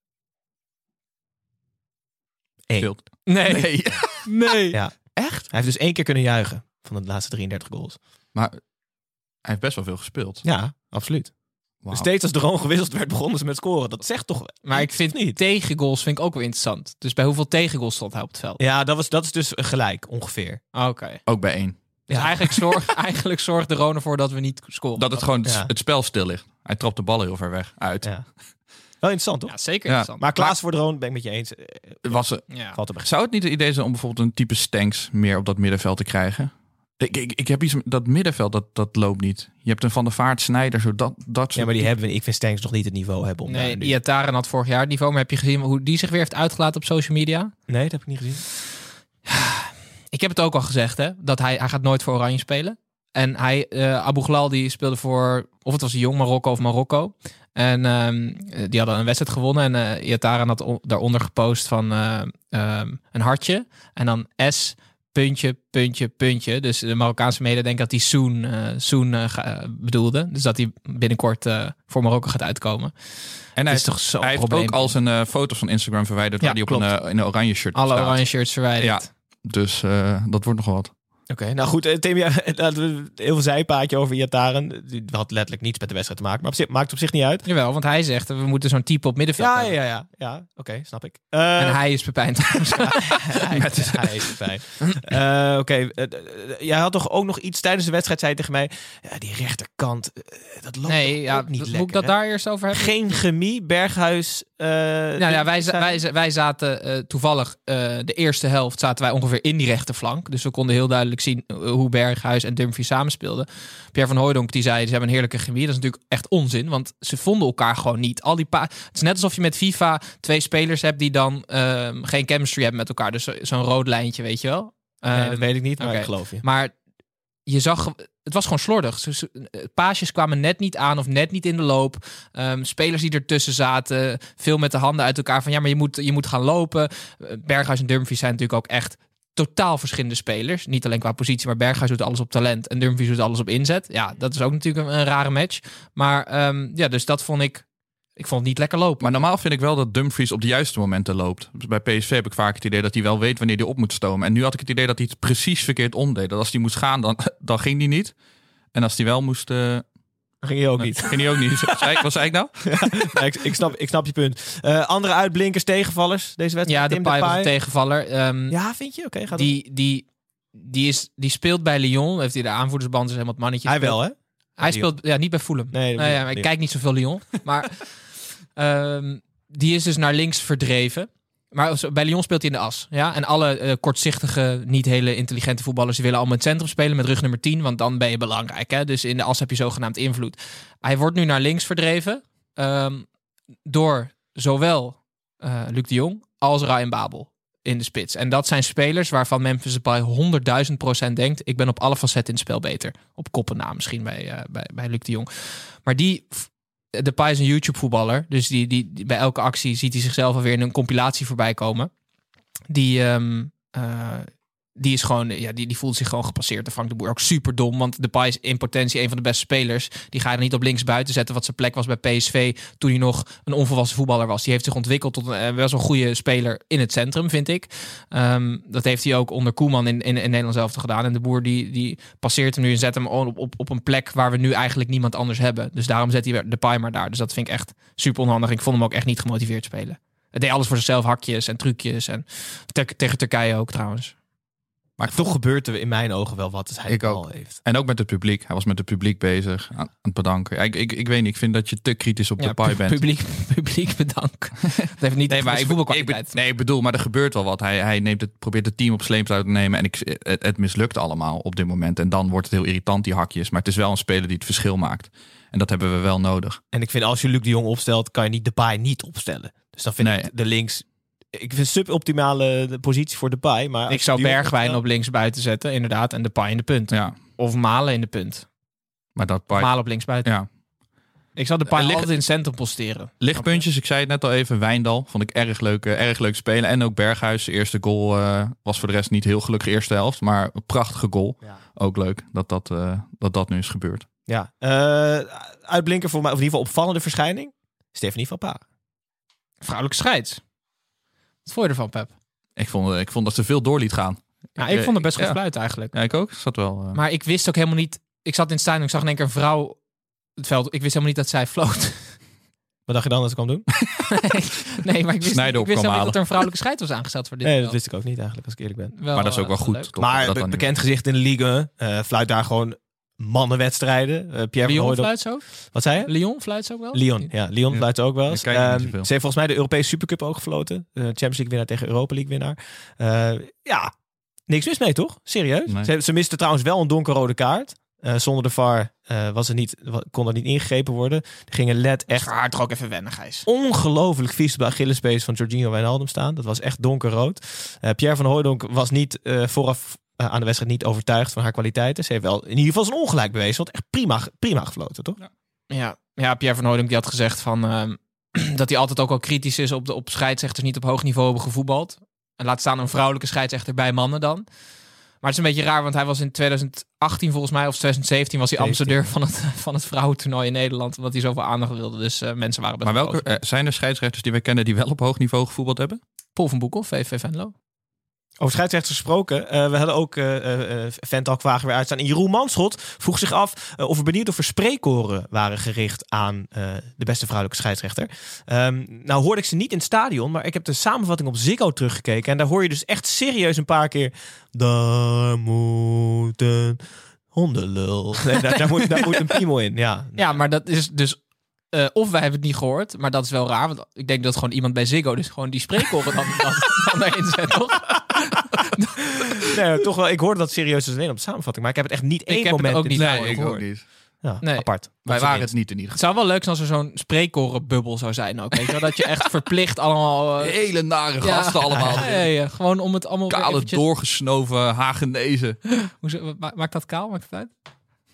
Eén. Veel. Nee. Nee. Ja. Echt? Hij heeft dus één keer kunnen juichen van de laatste 33 goals. Maar hij heeft best wel veel gespeeld. Ja, absoluut. Dus steeds als de Roon gewisseld werd, begonnen ze met scoren. Dat zegt toch Maar ik vind niet. tegengoals vind ik ook wel interessant. Dus bij hoeveel tegengoals stond hij op het veld? Ja, dat, was, dat is dus gelijk, ongeveer. Oké. Ook bij één. Dus Ja. eigenlijk, zorg, eigenlijk zorgt de ervoor dat we niet scoren. Dat het gewoon Ja. het spel stil ligt. Hij trapt de bal heel ver weg uit. Ja. Wel interessant, toch? Ja, zeker Ja. interessant. Maar Klaas voor de Roon, ben ik met je eens. Was, Ja. Valt er zou het niet het idee zijn om bijvoorbeeld een type Stanks meer op dat middenveld te krijgen? Ik, ik, ik heb iets dat middenveld, dat, dat loopt niet. Je hebt een Van der Vaart, Snijder, zo dat, dat soort Ja, maar die hebben we. Ik vind Stanks nog niet het niveau hebben om Nee, Iataren had vorig jaar het niveau. Maar heb je gezien hoe die zich weer heeft uitgelaten op social media? Nee, dat heb ik niet gezien. Ik heb het ook al gezegd, hè, dat hij, hij gaat nooit voor Oranje spelen. En hij, eh Abu Ghlal, die speelde voor, of het was een jong Marokko of Marokko. En ehm, die hadden een wedstrijd gewonnen. En eh Iataren had on- daaronder gepost van eh, ehm, een hartje. En dan S, puntje, puntje, puntje. Dus de Marokkaanse media denken dat hij Soon, eh, Soon eh, bedoelde. Dus dat hij binnenkort eh, voor Marokko gaat uitkomen. En hij is heeft, toch zo'n hij heeft ook al zijn foto's van Instagram verwijderd Ja, waar hij op een, klopt. in een oranje shirt Alle staat. oranje shirts verwijderd. Ja. Dus dat wordt nog wat. Oké, nou goed. eh, Tim, ja, laten we heel veel zijpaadje over Iataren. Die had letterlijk niets met de wedstrijd te maken. Maar op zich, maakt het op zich niet uit. Jawel, want hij zegt, we moeten zo'n type op middenveld Ja, hebben. ja, ja. ja. Oké, snap ik. Eh, En hij is Pepijn trouwens. hij, hij is fijn. Eh, Oké, eh, eh, jij had toch ook nog iets tijdens de wedstrijd, zei tegen mij. Ja, die rechterkant, eh, dat loopt Nee, ja, niet moet lekker. ik dat hè? daar eerst over hebben? Geen chemie, Berghuis. eh, Nou ja, wij, wij, wij zaten eh, toevallig eh, de eerste helft zaten wij ongeveer in die rechterflank. Dus we konden heel duidelijk zien eh, hoe Berghuis en Dumfries samenspeelden. Pierre van Hooijdonk die zei, ze hebben een heerlijke chemie. Dat is natuurlijk echt onzin, want ze vonden elkaar gewoon niet. Al die pa het is net alsof je met FIFA twee spelers hebt die dan ehm, geen chemistry hebben met elkaar. Dus zo- zo'n rood lijntje, weet je wel. Nee, Ehm, dat weet ik niet, maar ik geloof je. Maar je zag, het was gewoon slordig. Eh, Paasjes kwamen net niet aan of net niet in de loop. Ehm, spelers die ertussen zaten, veel met de handen uit elkaar. Van ja, maar je moet, je moet gaan lopen. Eh, Berghuis en Dumfries zijn natuurlijk ook echt totaal verschillende spelers. Niet alleen qua positie, maar Berghuis doet alles op talent en Dumfries doet alles op inzet. Ja, dat is ook natuurlijk een, rare match. Maar ehm, ja, dus dat vond ik, ik vond het niet lekker lopen. Maar normaal vind ik wel dat Dumfries op de juiste momenten loopt. Dus bij PSV heb ik vaak het idee dat hij wel weet wanneer hij op moet stomen. En nu had ik het idee dat hij het precies verkeerd omdeed. Dat als hij moest gaan, dan, dan ging hij niet. En als hij wel moest, Ging je ook niet. ging hij ook niet. Zei Wat zei ik nou? Ja, ik, ik, snap, ik snap je punt. Eh, andere uitblinkers, tegenvallers deze wedstrijd? ja, de was een tegenvaller. Ehm, Ja, vind je? Oké, gaat die, die, die, is, die speelt bij Lyon. Heeft hij de aanvoerdersband, is helemaal het mannetje. Hij Speelt- wel, hè? Hij Lyon. speelt ja, niet bij Fulham. Nee, Nee, ja, maar ik kijk niet zoveel Lyon. Maar ehm, die is dus naar links verdreven. Maar bij Lyon speelt hij in de as. Ja? En alle eh, kortzichtige, niet hele intelligente voetballers... willen allemaal in het centrum spelen met rug nummer 10. Want dan ben je belangrijk. Hè? Dus in de as heb je zogenaamd invloed. Hij wordt nu naar links verdreven. ehm, door zowel eh, Luc de Jong als Ryan Babel in de spits. En dat zijn spelers waarvan Memphis Depay 100.000 procent denkt... ik ben op alle facetten in het spel beter. Op koppen na misschien bij, eh, bij, bij Luc de Jong. Maar die... Depay is een YouTube-voetballer. Dus die, die, die- bij elke actie ziet hij zichzelf alweer in een compilatie voorbij komen. Die, ehm, eh, die is gewoon, ja, die, die voelt zich gewoon gepasseerd. De Frank de Boer ook super dom. Want Depay is in potentie een van de beste spelers. Die ga je er niet op links buiten zetten. Wat zijn plek was bij PSV. Toen hij nog een onvolwassen voetballer was. Die heeft zich ontwikkeld tot een eh, best wel goede speler in het centrum, vind ik. Ehm, dat heeft hij ook onder Koeman in, in, Nederland zelf gedaan. En de Boer die, die passeert hem nu en zet hem op, op, op een plek waar we nu eigenlijk niemand anders hebben. Dus daarom zet hij weer Depay maar daar. Dus dat vind ik echt super onhandig. Ik vond hem ook echt niet gemotiveerd spelen. Het deed alles voor zichzelf, hakjes en trucjes. En te- tegen Turkije ook trouwens. Maar toch gebeurt er in mijn ogen wel wat als hij Ik de bal ook. heeft. En ook met het publiek. Hij was met het publiek bezig aan, aan het bedanken. Ik, ik, ik weet niet, ik vind dat je te kritisch op de paai bent. Publiek, publiek bedank. dat heeft niet Nee, maar ik, ik, nee, ik bedoel, maar er gebeurt wel wat. Hij, hij neemt het, probeert het team op sleeptouw te nemen. En ik, het, het mislukt allemaal op dit moment. En dan wordt het heel irritant, die hakjes. Maar het is wel een speler die het verschil maakt. En dat hebben we wel nodig. En ik vind als je Luc de Jong opstelt, kan je niet de paai niet opstellen. Dus dan vind Nee. ik de links... Ik vind suboptimale de positie voor de paai. Maar ik zou Bergwijn op links buiten zetten, inderdaad. En de paai in de punt. Ja, Of Malen in de punt. maar dat paai- Malen op links buiten. Ja. Ik zou de paai Eh, altijd in het centrum posteren. Lichtpuntjes, ik zei het net al even. Wijndal vond ik erg leuk, eh, erg leuk spelen. En ook Berghuis, de eerste goal eh, was voor de rest niet heel gelukkig eerste helft. Maar een prachtige goal. Ja. Ook leuk dat dat, eh, dat dat nu is gebeurd. Ja. Eh, uitblinker voor mij, of in ieder geval opvallende verschijning. Stephanie van Pa. Vrouwelijke scheids. Wat vond je ervan, Pep? Ik vond, ik vond dat ze veel door liet gaan. Ja, ik vond het best goed ja. fluit eigenlijk. Ja, ik ook. Zat wel. eh, Maar ik wist ook helemaal niet... Ik zat in het stadion, ik zag in één keer een vrouw het veld. Ik wist helemaal niet dat zij floot. Wat dacht je dan dat ze kwam doen? nee, maar ik wist, ik wist helemaal niet dat er een vrouwelijke scheid was aangesteld voor dit Nee, dat wist ik ook niet eigenlijk, als ik eerlijk ben. Wel, maar dat is ook eh, wel goed. Maar Dat be- bekend gezicht in de Ligue eh fluit daar gewoon mannenwedstrijden. Eh, Pierre van Lyon fluit zo? Wat zei je? Lyon fluit zo ook wel? Lyon, ja. Lyon Ja. fluit ook wel eens. Ehm, ze heeft volgens mij de Europese Supercup ook gefloten. De Champions League winnaar tegen Europa League winnaar. Eh, ja, niks mis mee toch? Serieus? Nee. Ze, ze miste trouwens wel een donkerrode kaart. Eh, zonder de VAR eh, was het niet, kon dat niet ingegrepen worden. Er ging een led Echt haar toch ook even wennen, Gijs. ongelooflijk vies de Achillespees van Jorginho Wijnaldum staan. Dat was echt donkerrood. Eh, Pierre van Hooijdonk was niet eh, vooraf eh, aan de wedstrijd niet overtuigd van haar kwaliteiten. Ze heeft wel in ieder geval zijn ongelijk bewezen. Want echt prima, prima gefloten, toch? Ja, ja Pierre van Hooydonk die had gezegd van, ehm, dat hij altijd ook al kritisch is op, de, op scheidsrechters niet op hoog niveau hebben gevoetbald. En laat staan een vrouwelijke scheidsrechter bij mannen dan. Maar het is een beetje raar, want hij was in 2018 volgens mij, of 2017 was hij 17, ambassadeur van het, van het vrouwentoernooi in Nederland. Omdat hij zoveel aandacht wilde. Dus eh, mensen waren best Maar wel welke eh, zijn er scheidsrechters die wij kennen die wel op hoog niveau gevoetbald hebben? Paul van Boekel, VV Venlo. Over scheidsrechters gesproken. eh, we hadden ook uh, Ventalk-vragen weer uitstaan. En Jeroen Manschot vroeg zich af eh, of we benieuwd of er spreekkoren waren gericht aan eh, de beste vrouwelijke scheidsrechter. Ehm, nou hoorde ik ze niet in het stadion, maar ik heb de samenvatting op Ziggo teruggekeken. En daar hoor je dus echt serieus een paar keer... Daar moet een hondenlul. Nee, daar, daar, moet, daar moet een piemel in, ja. Ja, maar dat is dus... eh, of wij hebben het niet gehoord, maar dat is wel raar. Want ik denk dat gewoon iemand bij Ziggo dus gewoon die spreekkoren dan, dan, dan erin zet, toch? Nee, toch wel, ik hoorde dat serieus dus alleen op de samenvatting. Maar ik heb het echt niet één heb het moment... ook in- niet Nee, gehoord. ik ook niet. Ja, Nee. apart. Wij waren het niet in ieder Het geval. zou wel leuk zijn als er zo'n spreekkorenbubbel zou zijn ook. Weet je wel? Dat je echt verplicht allemaal... eh, Hele nare ja, gasten allemaal. Ja, ja, ja. Gewoon om het allemaal weer Kale, eventjes- doorgesnoven Hagenezen. Maakt dat kaal? Maakt het uit?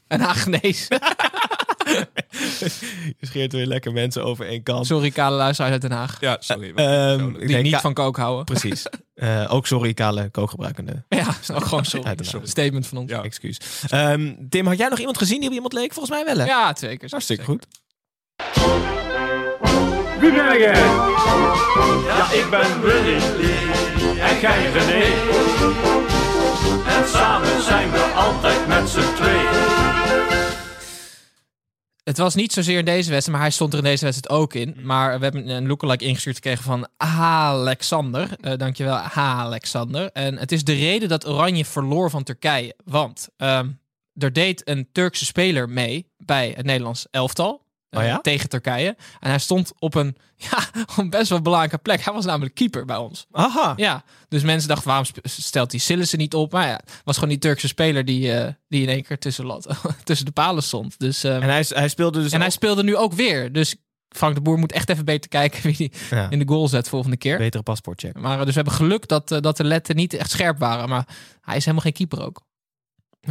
Een Hagenees. Je scheert weer lekker mensen over één kant. Sorry, kale luisteraars uit Den Haag. Ja, sorry. Ehm, Die nee, niet van kook houden. Precies. Eh, ook sorry, kale kookgebruikende. Ja, is ook gewoon sorry. Uit Den Haag. Statement van ons. Ja. Excuus. Ehm, Tim, had jij nog iemand gezien die op iemand leek? Volgens mij wel, hè? Ja, zeker. Hartstikke zeker. goed. Wie ben jij? Ja, ik ben Willy en jij René. En samen zijn we altijd met z'n tweeën. Het was niet zozeer in deze wedstrijd, maar hij stond er in deze wedstrijd ook in. Maar we hebben een lookalike ingestuurd gekregen van Alexander. Eh dankjewel, Alexander. En het is de reden dat Oranje verloor van Turkije. Want ehm, er deed een Turkse speler mee bij het Nederlands elftal. Eh, Oh ja? Tegen Turkije. En hij stond op een, ja, een best wel belangrijke plek. Hij was namelijk keeper bij ons. Aha. Ja, dus mensen dachten, waarom stelt hij Sillissen niet op? Maar ja, was gewoon die Turkse speler die, eh, die in één keer tussen, lat, tussen de palen stond. Dus, ehm, En hij, hij speelde dus en hij speelde nu ook weer. Dus Frank de Boer moet echt even beter kijken wie hij Ja. in de goal zet volgende keer. betere paspoortcheck. Maar eh, dus we hebben geluk dat, eh, dat de letten niet echt scherp waren. Maar hij is helemaal geen keeper ook.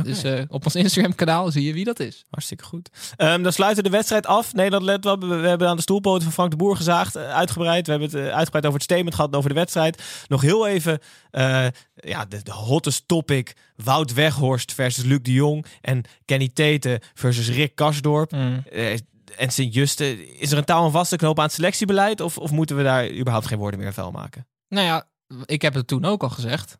Dus eh, op ons Instagram kanaal zie je wie dat is. Hartstikke goed. Ehm, dan sluiten we de wedstrijd af. Nederland let wel. We hebben aan de stoelpoten van Frank de Boer gezaagd. eh, uitgebreid. We hebben het eh, uitgebreid over het statement gehad en over de wedstrijd. Nog heel even. ja, de, de hottest topic. Wout Weghorst versus Luc de Jong. En Kenny Tete versus Rick Karsdorp. Eh, en Sint-Juste. Is er een taal en vaste knoop aan het selectiebeleid? Of, of moeten we daar überhaupt geen woorden meer vuil maken? Nou ja, ik heb het toen ook al gezegd.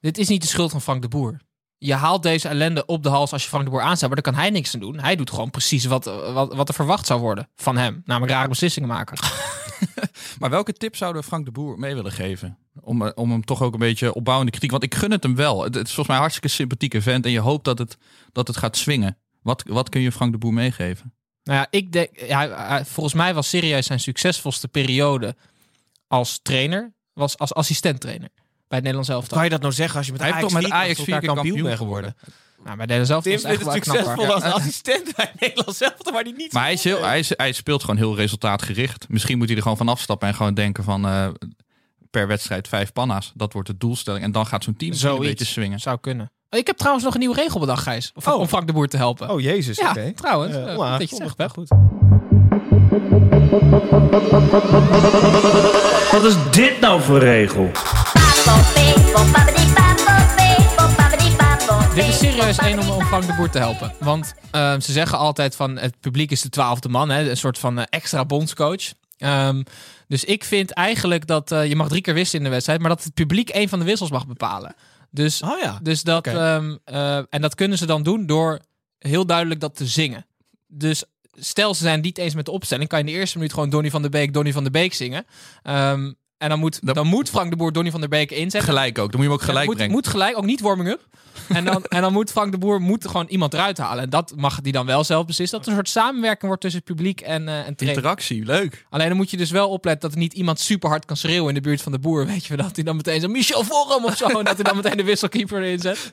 Dit is niet de schuld van Frank de Boer. Je haalt deze ellende op de hals als je Frank de Boer aanstelt, maar daar kan hij niks aan doen. Hij doet gewoon precies wat, wat, wat er verwacht zou worden van hem. Namelijk rare beslissingen maken. Maar welke tip zouden Frank de Boer mee willen geven? Om, eh, om hem toch ook een beetje opbouwende kritiek. Want ik gun het hem wel. Het, het is volgens mij een hartstikke sympathieke vent. En je hoopt dat het, dat het gaat swingen. Wat, wat kun je Frank de Boer meegeven? Nou ja, ik denk, ja, volgens mij was serieus zijn succesvolste periode als trainer, was als assistent-trainer het Nederlands elftal. Kan je dat nou zeggen als je met Hij Ajax toch met vier- Ajax vier keer kampioen kampioen bent geworden? Nou, bij het Nederlands elftal Tim is echt knapper. succesvol Ja. als assistent bij Nederland zelf, maar die niet. Maar hij, is heel, hij, is, hij speelt gewoon heel resultaatgericht. Misschien moet hij er gewoon van afstappen en gewoon denken van... eh, per wedstrijd vijf panna's. Dat wordt de doelstelling. En dan gaat zo'n team misschien een Zoiets. beetje swingen. Zou kunnen. Ik heb trouwens nog een nieuwe regel bedacht, Gijs. Of, Oh. Om Frank de Boer te helpen. Oh jezus, ja, oké. trouwens. Oeh, goed dat je zegt, goed. Wat is dit nou voor regel? Dit is serieus één om, om Frank de Boer te helpen. Want ehm, ze zeggen altijd van het publiek is de twaalfde man. Hè, een soort van eh, extra bondscoach. Ehm, dus ik vind eigenlijk dat eh, je mag drie keer wisselen in de wedstrijd. Maar dat het publiek één van de wissels mag bepalen. Dus, Oh ja. dus dat, ehm, eh, en dat kunnen ze dan doen door heel duidelijk dat te zingen. Dus stel ze zijn het niet eens met de opstelling, kan je in de eerste minuut gewoon Donny van der Beek, Donny van der Beek zingen. En dan moet, dan moet Frank de Boer Donny van der Beek inzetten. Gelijk ook. Dan moet je hem ook gelijk moet, brengen. moet gelijk, ook niet warming-up. En dan, en dan moet Frank de Boer moet gewoon iemand eruit halen. En dat mag hij dan wel zelf beslissen. Dat er een soort samenwerking wordt tussen het publiek en, eh en trainer. Interactie, leuk. Alleen dan moet je dus wel opletten dat er niet iemand super hard kan schreeuwen in de buurt van de boer. Weet je wel, dat hij dan meteen zo Michel Vorm of zo. en dat hij dan meteen de wisselkeeper erin zet.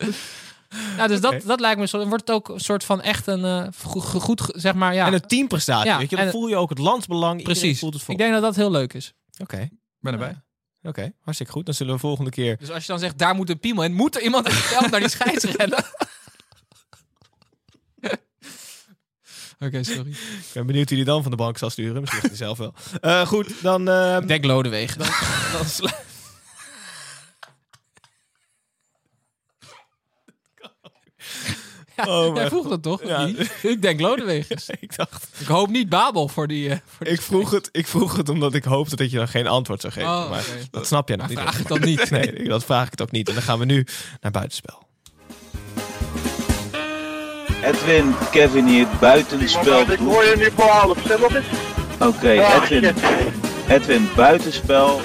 Ja, dus dat, dat lijkt me zo. Dan wordt het ook een soort van echt een eh, goed, goed, zeg maar, ja. En een teamprestatie, Ja, weet je. Dan voel je ook het landsbelang. Precies. Voelt het vol. Ik denk dat dat heel leuk is. Oké, Ben erbij. oké. Hartstikke goed. Dan zullen we volgende keer... Dus als je dan zegt, daar moet een piemel in, moet er iemand het veld naar die scheids rennen. Oké, sorry. Ik ben benieuwd wie die dan van de bank zal sturen. Misschien zelf wel. Eh, goed, dan... denk Lodewegen. dan slu- Oh, jij vroeg dat toch? Ja. Ik denk Lodewegen. ik dacht... Ik hoop niet Babel voor die... eh, voor die Ik vroeg, het, ik vroeg het omdat ik hoopte dat je dan geen antwoord zou geven. Oh, maar dat snap jij nog Maar niet. vraag het dan niet. Nee, dat vraag ik het ook niet. En dan gaan we nu naar buitenspel. Edwin, Kevin hier, buitenspel. Ik hoor je nu voor half. Zeg wat is? Oké, Edwin. Edwin, buitenspel.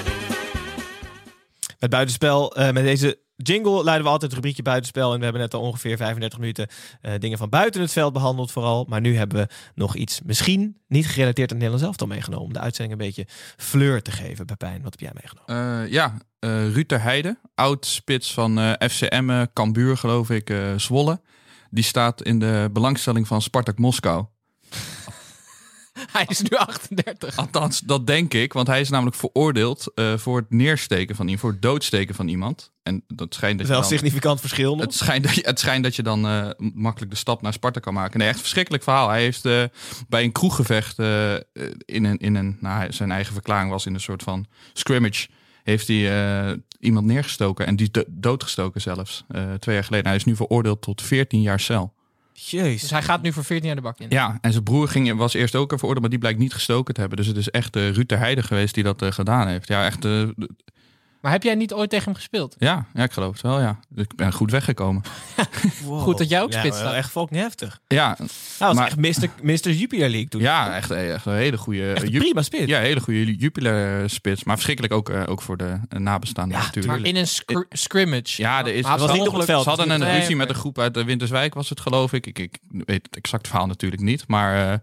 Met buitenspel, eh, met deze jingle leiden we altijd het rubriekje buitenspel. En we hebben net al ongeveer 35 minuten eh, dingen van buiten het veld behandeld vooral. Maar nu hebben we nog iets misschien niet gerelateerd aan het Nederlands elftal meegenomen. Om de uitzending een beetje fleur te geven. Pepijn, wat heb jij meegenomen? Eh, ja, eh Ruud ter Heide, oud spits van FCM, Cambuur geloof ik, Zwolle. Die staat in de belangstelling van Spartak Moskou. Hij is nu 38. Althans, dat denk ik, want hij is namelijk veroordeeld eh, voor het neersteken van iemand, voor het doodsteken van iemand. En dat schijnt dat Dat is je wel een significant verschil nog. het, schijnt dat je, het schijnt dat je dan eh, makkelijk de stap naar Sparta kan maken. Nee, echt een verschrikkelijk verhaal. Hij heeft eh, bij een kroeggevecht in een, in een nou, zijn eigen verklaring was in een soort van scrimmage. Heeft hij iemand neergestoken en die do- doodgestoken zelfs. twee jaar geleden. Hij is nu veroordeeld tot 14 jaar cel. Jezus. Dus hij gaat nu voor 14 jaar de bak in. Ja, en zijn broer ging, was eerst ook veroordeeld, maar die blijkt niet gestoken te hebben. Dus het is echt eh Ruud ter Heide geweest die dat eh, gedaan heeft. Ja, echt. eh, Maar heb jij niet ooit tegen hem gespeeld? ja, ja, ik geloof het wel, ja. Dus ik ben goed weggekomen. Wow. Goed dat jij ook Ja, spits staat. Echt fucking heftig. Ja, Nou, dat Maar- echt Mr. Mr. Jupiler League toen. ja echt, eh, echt een hele goede... Echt een Ju- prima spits. Ja, hele goede Jupiler spits. Maar verschrikkelijk ook, eh, ook voor de eh, nabestaanden Ja, natuurlijk. Maar in een scr- scrimmage. Ja, er is, Maar was ze niet op hadden- het veld. Ze hadden een Nee, ruzie met een groep uit de Winterswijk, was het geloof ik. Ik, ik weet het exact verhaal natuurlijk niet. Maar eh,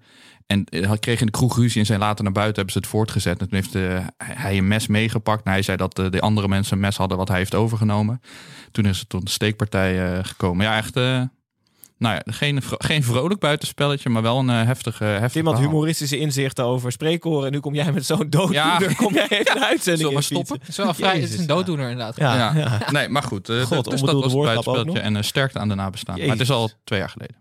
en hij kreeg in de kroeg ruzie en zijn later naar buiten hebben ze het voortgezet. En toen heeft eh, hij een mes meegepakt. En hij zei dat eh, de andere mensen een mes hadden wat hij heeft overgenomen. Toen is het tot een steekpartij eh, gekomen. Ja, echt. eh, nou ja, geen, geen vrolijk buitenspelletje, maar wel een eh, heftige, heftige Tim had verhaal. humoristische inzichten over spreekkoren. En nu kom jij met zo'n dooddoener. Ja. Kom jij even de uitzending Zullen we in maar stoppen? Het is wel vrij, het is een dooddoener inderdaad. Ja, ja. Ja. Nee, maar goed. eh, God, dat- dus dat was het buitenspelletje. En eh, sterkte aan de nabestaanden. Maar het is al twee jaar geleden.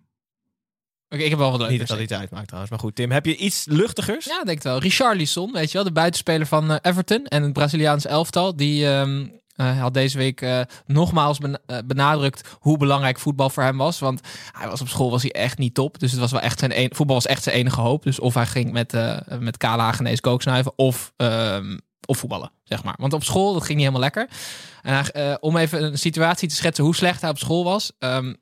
Oké, ik heb wel wat Niet dat dat iets uitmaakt trouwens. Maar goed, Tim, heb je iets luchtigers? Ja, denk het wel. Richarlison, weet je wel, de buitenspeler van eh, Everton en het Braziliaans elftal. Die ehm, eh, had deze week eh, nogmaals ben- benadrukt hoe belangrijk voetbal voor hem was. Want hij was op school was hij echt niet top. Dus het was wel echt zijn voetbal was echt zijn enige hoop. Dus of hij ging met, met kale Hagenees kooksnuiven of, ehm, of voetballen, zeg maar. Want op school, dat ging niet helemaal lekker. En hij, om even een situatie te schetsen hoe slecht hij op school was. ehm,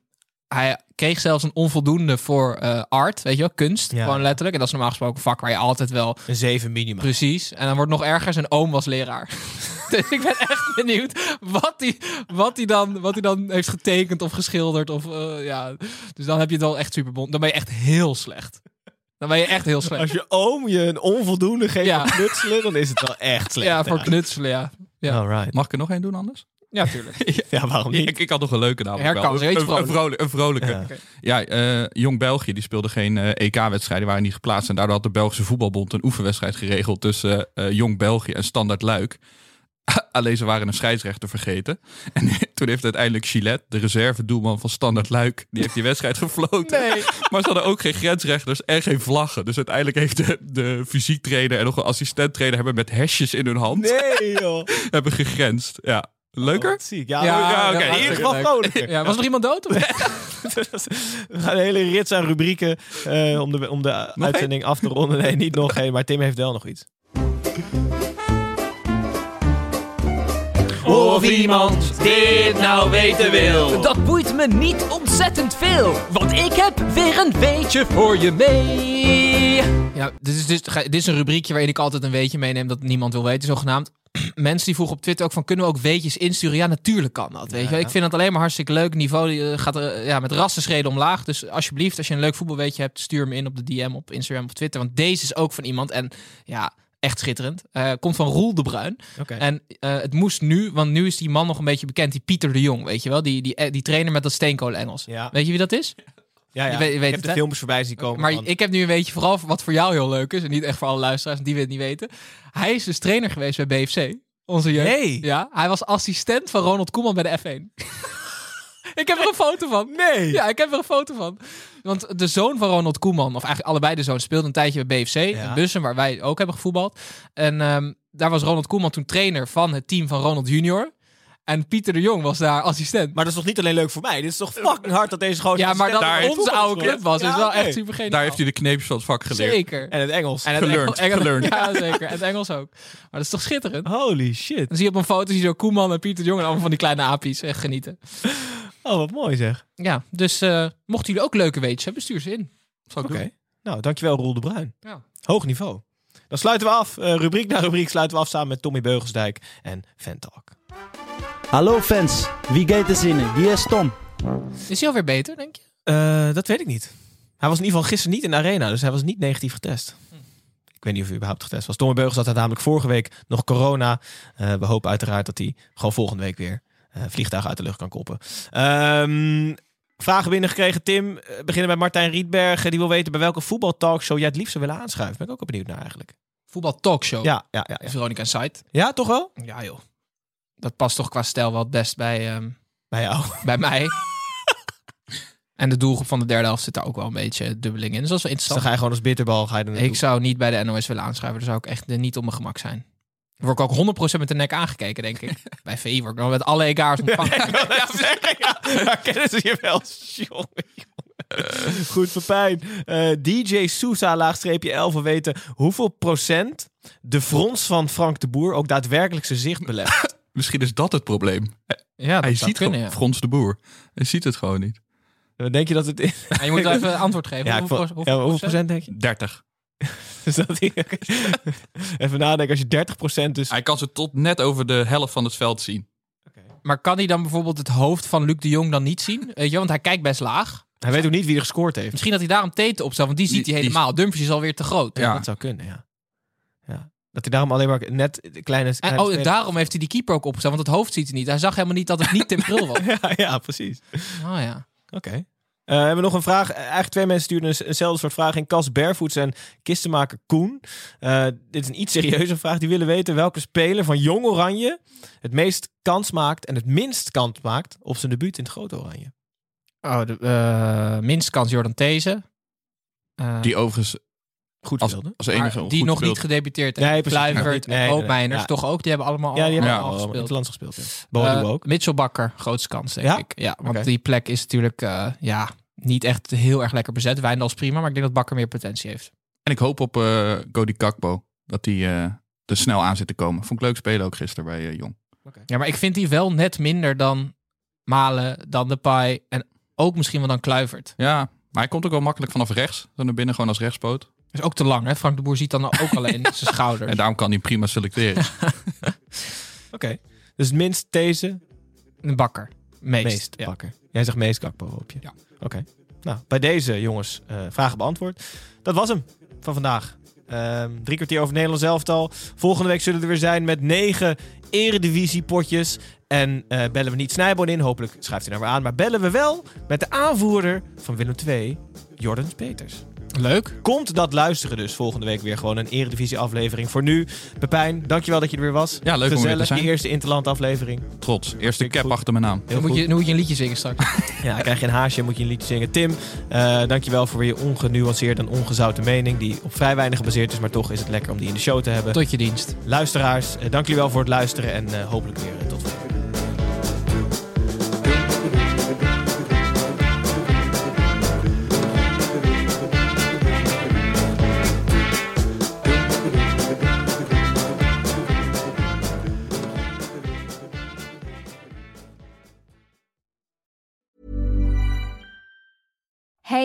hij kreeg zelfs een onvoldoende voor eh, art, weet je wel, kunst. Ja. Gewoon letterlijk. En dat is normaal gesproken een vak waar je altijd wel Een 7 minima. Precies. En dan wordt nog erger, zijn oom was leraar. dus ik ben echt benieuwd wat hij wat die dan, wat hij dan heeft getekend of geschilderd. Of, eh, ja. Dus dan heb je het wel echt super bon. Dan ben je echt heel slecht. Dan ben je echt heel slecht. Als je oom je een onvoldoende geeft Ja. voor knutselen, dan is het wel echt slecht. ja, voor knutselen, ja. Ja, Alright. Mag ik er nog één doen anders? Ja tuurlijk. Ja, waarom niet? Ik, ik had nog een leuke namelijk Herkans, Een, een, vrolijk. een, vrolijke. Ja. Ja, eh, Jong België die speelde geen eh, EK-wedstrijden, die waren niet geplaatst. En daardoor had de Belgische voetbalbond een oefenwedstrijd geregeld tussen eh, Jong België en Standard Luik. Alleen ze waren een scheidsrechter vergeten. En toen heeft uiteindelijk Gillette, de reservedoelman van Standard Luik, die heeft die wedstrijd gefloten. Nee. Maar ze hadden ook geen grensrechters en geen vlaggen. Dus uiteindelijk heeft de, de fysiek trainer en nog een assistent trainer hebben met hesjes in hun hand Nee, joh. hebben gegrensd. Ja, leuker? Wat ziek. Ja, Ja, ja, oké. ja, in ieder geval vrolijker. Ja, was er nog iemand dood? Of? We gaan een hele rits aan rubrieken eh, om de, om de uitzending af te ronden. Nee, niet nog één, maar Tim heeft wel nog iets. Oh, Of iemand dit nou weten wil. Dat boeit me niet ontzettend veel, want ik heb weer een weetje voor je mee. Ja, dit is, dus, dit is een rubriekje waarin ik altijd een weetje meeneem dat niemand wil weten, zogenaamd. Mensen die vroegen op Twitter ook van, kunnen we ook weetjes insturen? Ja, natuurlijk kan dat, weet je. Ik vind het alleen maar hartstikke leuk. Niveau eh, gaat er eh, ja, met rassenschreden omlaag. Dus alsjeblieft, als je een leuk voetbalweetje hebt, stuur hem in op de DM op Instagram of Twitter. Want deze is ook van iemand en ja, echt schitterend. Eh, komt van Roel de Bruin. En het moest nu, want nu is die man nog een beetje bekend. Die Pieter de Jong, weet je wel? Die, die, die trainer met dat steenkolen Engels. Ja. Weet je wie dat is? Ja, ja. Je weet- je weet ik heb het, de hè? filmpjes voorbij zien komen. Maar van- ik heb nu een beetje vooral wat voor jou heel leuk is. En niet echt voor alle luisteraars die we het niet weten. Hij is dus trainer geweest bij BFC. Onze jeugd. Nee. Ja, hij was assistent van Ronald Koeman bij de F1. ik heb er een foto van. Nee. Ja, ik heb er een foto van. Want de zoon van Ronald Koeman, of eigenlijk allebei de zoons, speelde een tijdje bij BFC. In Bussen, waar wij ook hebben gevoetbald. En ehm, daar was Ronald Koeman toen trainer van het team van Ronald Junior. En Pieter de Jong was daar assistent. Maar dat is toch niet alleen leuk voor mij? Dit is toch fucking hard dat deze gozer... Ja, maar dat assistent onze oude club was. Ja, is wel echt super geniaal. Daar heeft hij de kneepjes van het vak geleerd. Zeker. En het Engels. En het Engels. Ja, zeker. En het Engels ook. Maar dat is toch schitterend? Holy shit. Dan zie je op een foto zie je zo Koeman en Pieter de Jong en allemaal van die kleine apies. Echt genieten. Oh, wat mooi zeg. Ja, dus eh, mochten jullie ook leuke weetjes hebben, stuur ze in. Oké. Nou, dankjewel Roel de Bruin. Ja. Hoog niveau. Dan sluiten we af. Eh, rubriek na rubriek sluiten we af samen met Tommy Beugelsdijk en Ventalk. Hallo fans, wie gaat er zinnen? Wie is Tom? Is hij alweer beter, denk je? Eh, dat weet ik niet. Hij was in ieder geval gisteren niet in de arena, dus hij was niet negatief getest. Ik weet niet of hij überhaupt getest was. Tommy Beugels had namelijk vorige week nog corona. Eh, we hopen uiteraard dat hij gewoon volgende week weer eh vliegtuigen uit de lucht kan koppen. Ehm, vragen binnengekregen, Tim. Beginnen bij Martijn Rietberg. Die wil weten bij welke voetbaltalkshow jij het liefst zou willen aanschuiven. Ben ik ook wel benieuwd naar eigenlijk. Voetbal talkshow. Ja, ja, ja. Ja, Veronica Site. ja toch wel? Ja, joh. Dat past toch qua stijl wel het best bij, ehm, Bij jou. bij mij. en de doelgroep van de derde helft zit daar ook wel een beetje dubbeling in. Dus dat is wel Dus dan interessant. ga je gewoon als bitterbal. Ga je dan Ik zou niet bij de NOS willen aanschuiven. Daar zou ik echt niet op mijn gemak zijn. Dan word ik ook 100% met de nek aangekeken, denk ik. bij VI word ik dan met alle egaars ontvangen. ja, zeggen, ja. Daar kennen ze je wel. Jongen, jongen. Goed, Pepijn. Eh, DJ Sousa, laagstreepje 11, wil weten hoeveel procent de frons van Frank de Boer ook daadwerkelijk zijn zicht belegt. Misschien is dat het probleem. Ja, dat Hij zou ziet kunnen, gewoon ja. Frans de Boer. Hij ziet het gewoon niet. Denk je dat het is? Ja, je moet wel even antwoord geven. Ja, hoeveel, vond- hoeveel, ja, hoeveel procent denk je? 30. Dus dat Even nadenken, als je 30 procent dus... Hij kan ze tot net over de helft van het veld zien. Maar kan hij dan bijvoorbeeld het hoofd van Luc de Jong dan niet zien? Weet je, want hij kijkt best laag. Hij weet ook niet wie er gescoord heeft. Misschien dat hij daarom Tete opstelt, want die ziet Die- hij die- helemaal. Dumfries is alweer te groot. Ja, dat zou kunnen, ja. ja. Dat hij daarom alleen maar net de kleine... En, oh, en daarom heeft hij die keeper ook opgesteld, want het hoofd ziet hij niet. Hij zag helemaal niet dat het niet Tim Krul was. ja, ja, precies. Oh ja. Oké. Eh, we hebben nog een vraag. Eh, Eigenlijk twee mensen stuurden een- eenzelfde soort vraag in. Cas Barefoots en kistenmaker Koen. Eh, dit is een iets serieuze vraag. Die willen weten welke speler van Jong Oranje het meest kans maakt en het minst kans maakt op zijn debuut in het Grote Oranje. Oh, de eh, minst kans Jordan These. Eh, Die overigens Goed als, speelde. als maar enige die goed nog niet gedebuteerd Nee, heeft. precies. Kluivert Nee, en nee, nee. Toch ook? Die hebben allemaal, Ja, die hebben allemaal allemaal in gespeeld. het land gespeeld. Ja. Eh, ook. Mitchell Bakker, grootste kans denk Ja? ik. Ja, want die plek is natuurlijk eh, ja, niet echt heel erg lekker bezet. Wijndal is prima, maar ik denk dat Bakker meer potentie heeft. En ik hoop op eh Cody Kakbo. Dat hij eh, er snel aan zit te komen. Vond ik leuk spelen ook gisteren bij Jong. Ja, maar ik vind die wel net minder dan Malen, dan de Pai en ook misschien wel dan Kluivert. Ja, maar hij komt ook wel makkelijk vanaf rechts. Zo naar binnen gewoon als rechtspoot. Is ook te lang, hè? Frank de Boer ziet dan ook alleen zijn schouder. En daarom kan hij prima selecteren. Oké. Dus het minst deze, Een Bakker. Meest. meest ja. pakken. Jij zegt meest kakpo op je. Ja. Oké. Nou, bij deze jongens, eh, vragen beantwoord. Dat was hem van vandaag. Ehm, drie kwartier over Nederlands elftal. Volgende week zullen we er weer zijn met negen eredivisie-potjes. En eh, bellen we niet Snijboon in. Hopelijk schrijft hij nou weer aan. Maar bellen we wel met de aanvoerder van Willem II, Jordan Peters. Leuk. Komt dat luisteren dus volgende week weer gewoon een eredivisie-aflevering. Voor nu, Pepijn, dankjewel dat je er weer was. Ja, leuk om weer te Gezellig, zijn. die eerste Interland-aflevering. Trots. Eerste ik cap goed. achter mijn naam. Dan moet, je, dan moet je een liedje zingen straks. Ja, dan krijg je een haasje en moet je een liedje zingen. Tim, eh dankjewel voor weer je ongenuanceerde en ongezouten mening. Die op vrij weinig gebaseerd is, maar toch is het lekker om die in de show te hebben. Tot je dienst. Luisteraars, eh, dank jullie wel voor het luisteren en eh, hopelijk weer tot volgende